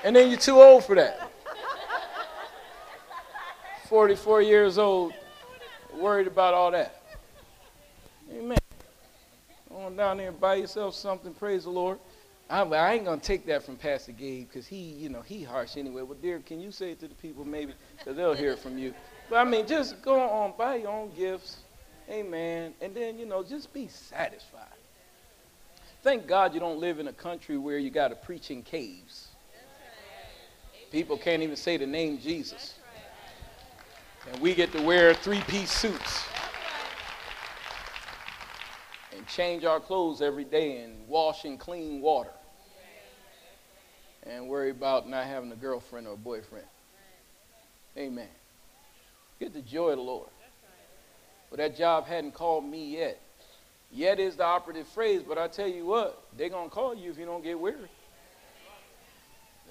Speaker 1: And then you're too old for that. 44 years old, worried about all that. Amen. Go on down there and buy yourself something. Praise the Lord. I, I ain't gonna take that from Pastor Gabe because he, you know, he harsh anyway. Well, dear, can you say it to the people maybe because they'll hear it from you. But I mean, just go on, buy your own gifts, amen, and then you know, just be satisfied. Thank God you don't live in a country where you got to preach in caves. People can't even say the name Jesus, and we get to wear three-piece suits and change our clothes every day and wash in clean water and worry about not having a girlfriend or a boyfriend. Amen. Get the joy of the Lord. But that job hadn't called me yet. Yet is the operative phrase, but I tell you what, they're going to call you if you don't get weary.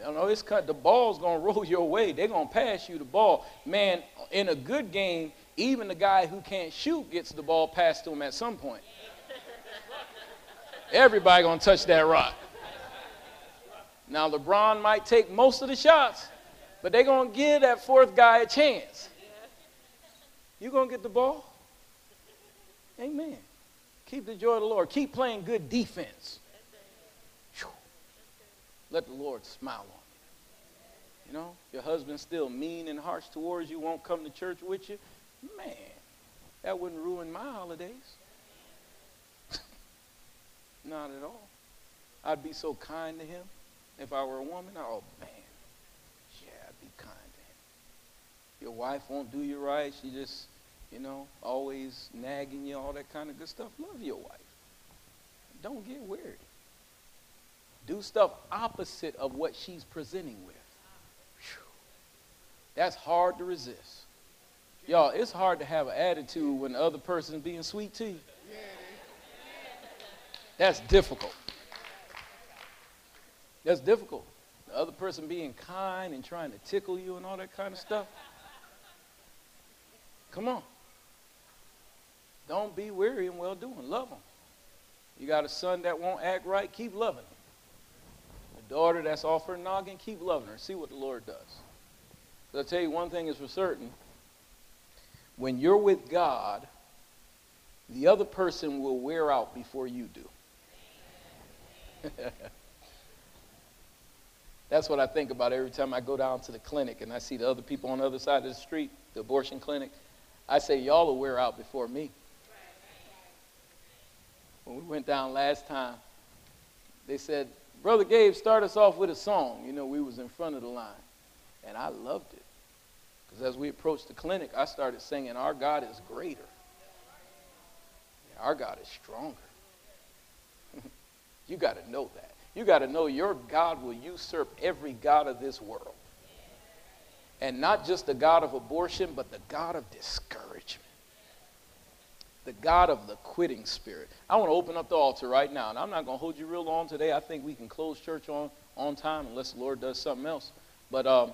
Speaker 1: You know, it's cut, the ball's to roll your way. They're to pass you the ball. Man, in a good game, even the guy who can't shoot gets the ball passed to him at some point. Everybody to touch that rock. Now, LeBron might take most of the shots, but they're to give that fourth guy a chance. You're going to get the ball? Amen. Keep the joy of the Lord. Keep playing good defense. Let the Lord smile on you. You know, your husband's still mean and harsh towards you, won't come to church with you. Man, that wouldn't ruin my holidays. Not at all. I'd be so kind to him. If I were a woman, oh man, yeah, I'd be kind to him. Your wife won't do you right. She just, you know, always nagging you, all that kind of good stuff. Love your wife. Don't get weary. Do stuff opposite of what she's presenting with. Whew. That's hard to resist. Y'all, it's hard to have an attitude when the other person's being sweet to you. That's difficult. That's difficult. The other person being kind and trying to tickle you and all that kind of stuff. Come on. Don't be weary in well doing. Love them. You got a son that won't act right, keep loving him. Daughter that's off her noggin, keep loving her. See what the Lord does. But I'll tell you one thing is for certain. When you're with God, the other person will wear out before you do. That's what I think about every time I go down to the clinic and I see the other people on the other side of the street, the abortion clinic. I say, y'all will wear out before me. When we went down last time, they said, Brother Gabe, start us off with a song. You know, we was in front of the line. And I loved it. Because as we approached the clinic, I started singing, Our God is greater. Our God is stronger. you got to know that. You got to know your God will usurp every God of this world. And not just the God of abortion, but the God of discouragement. The God of the quitting spirit. I want to open up the altar right now. And I'm not going to hold you real long today. I think we can close church on, on time unless the Lord does something else. But um,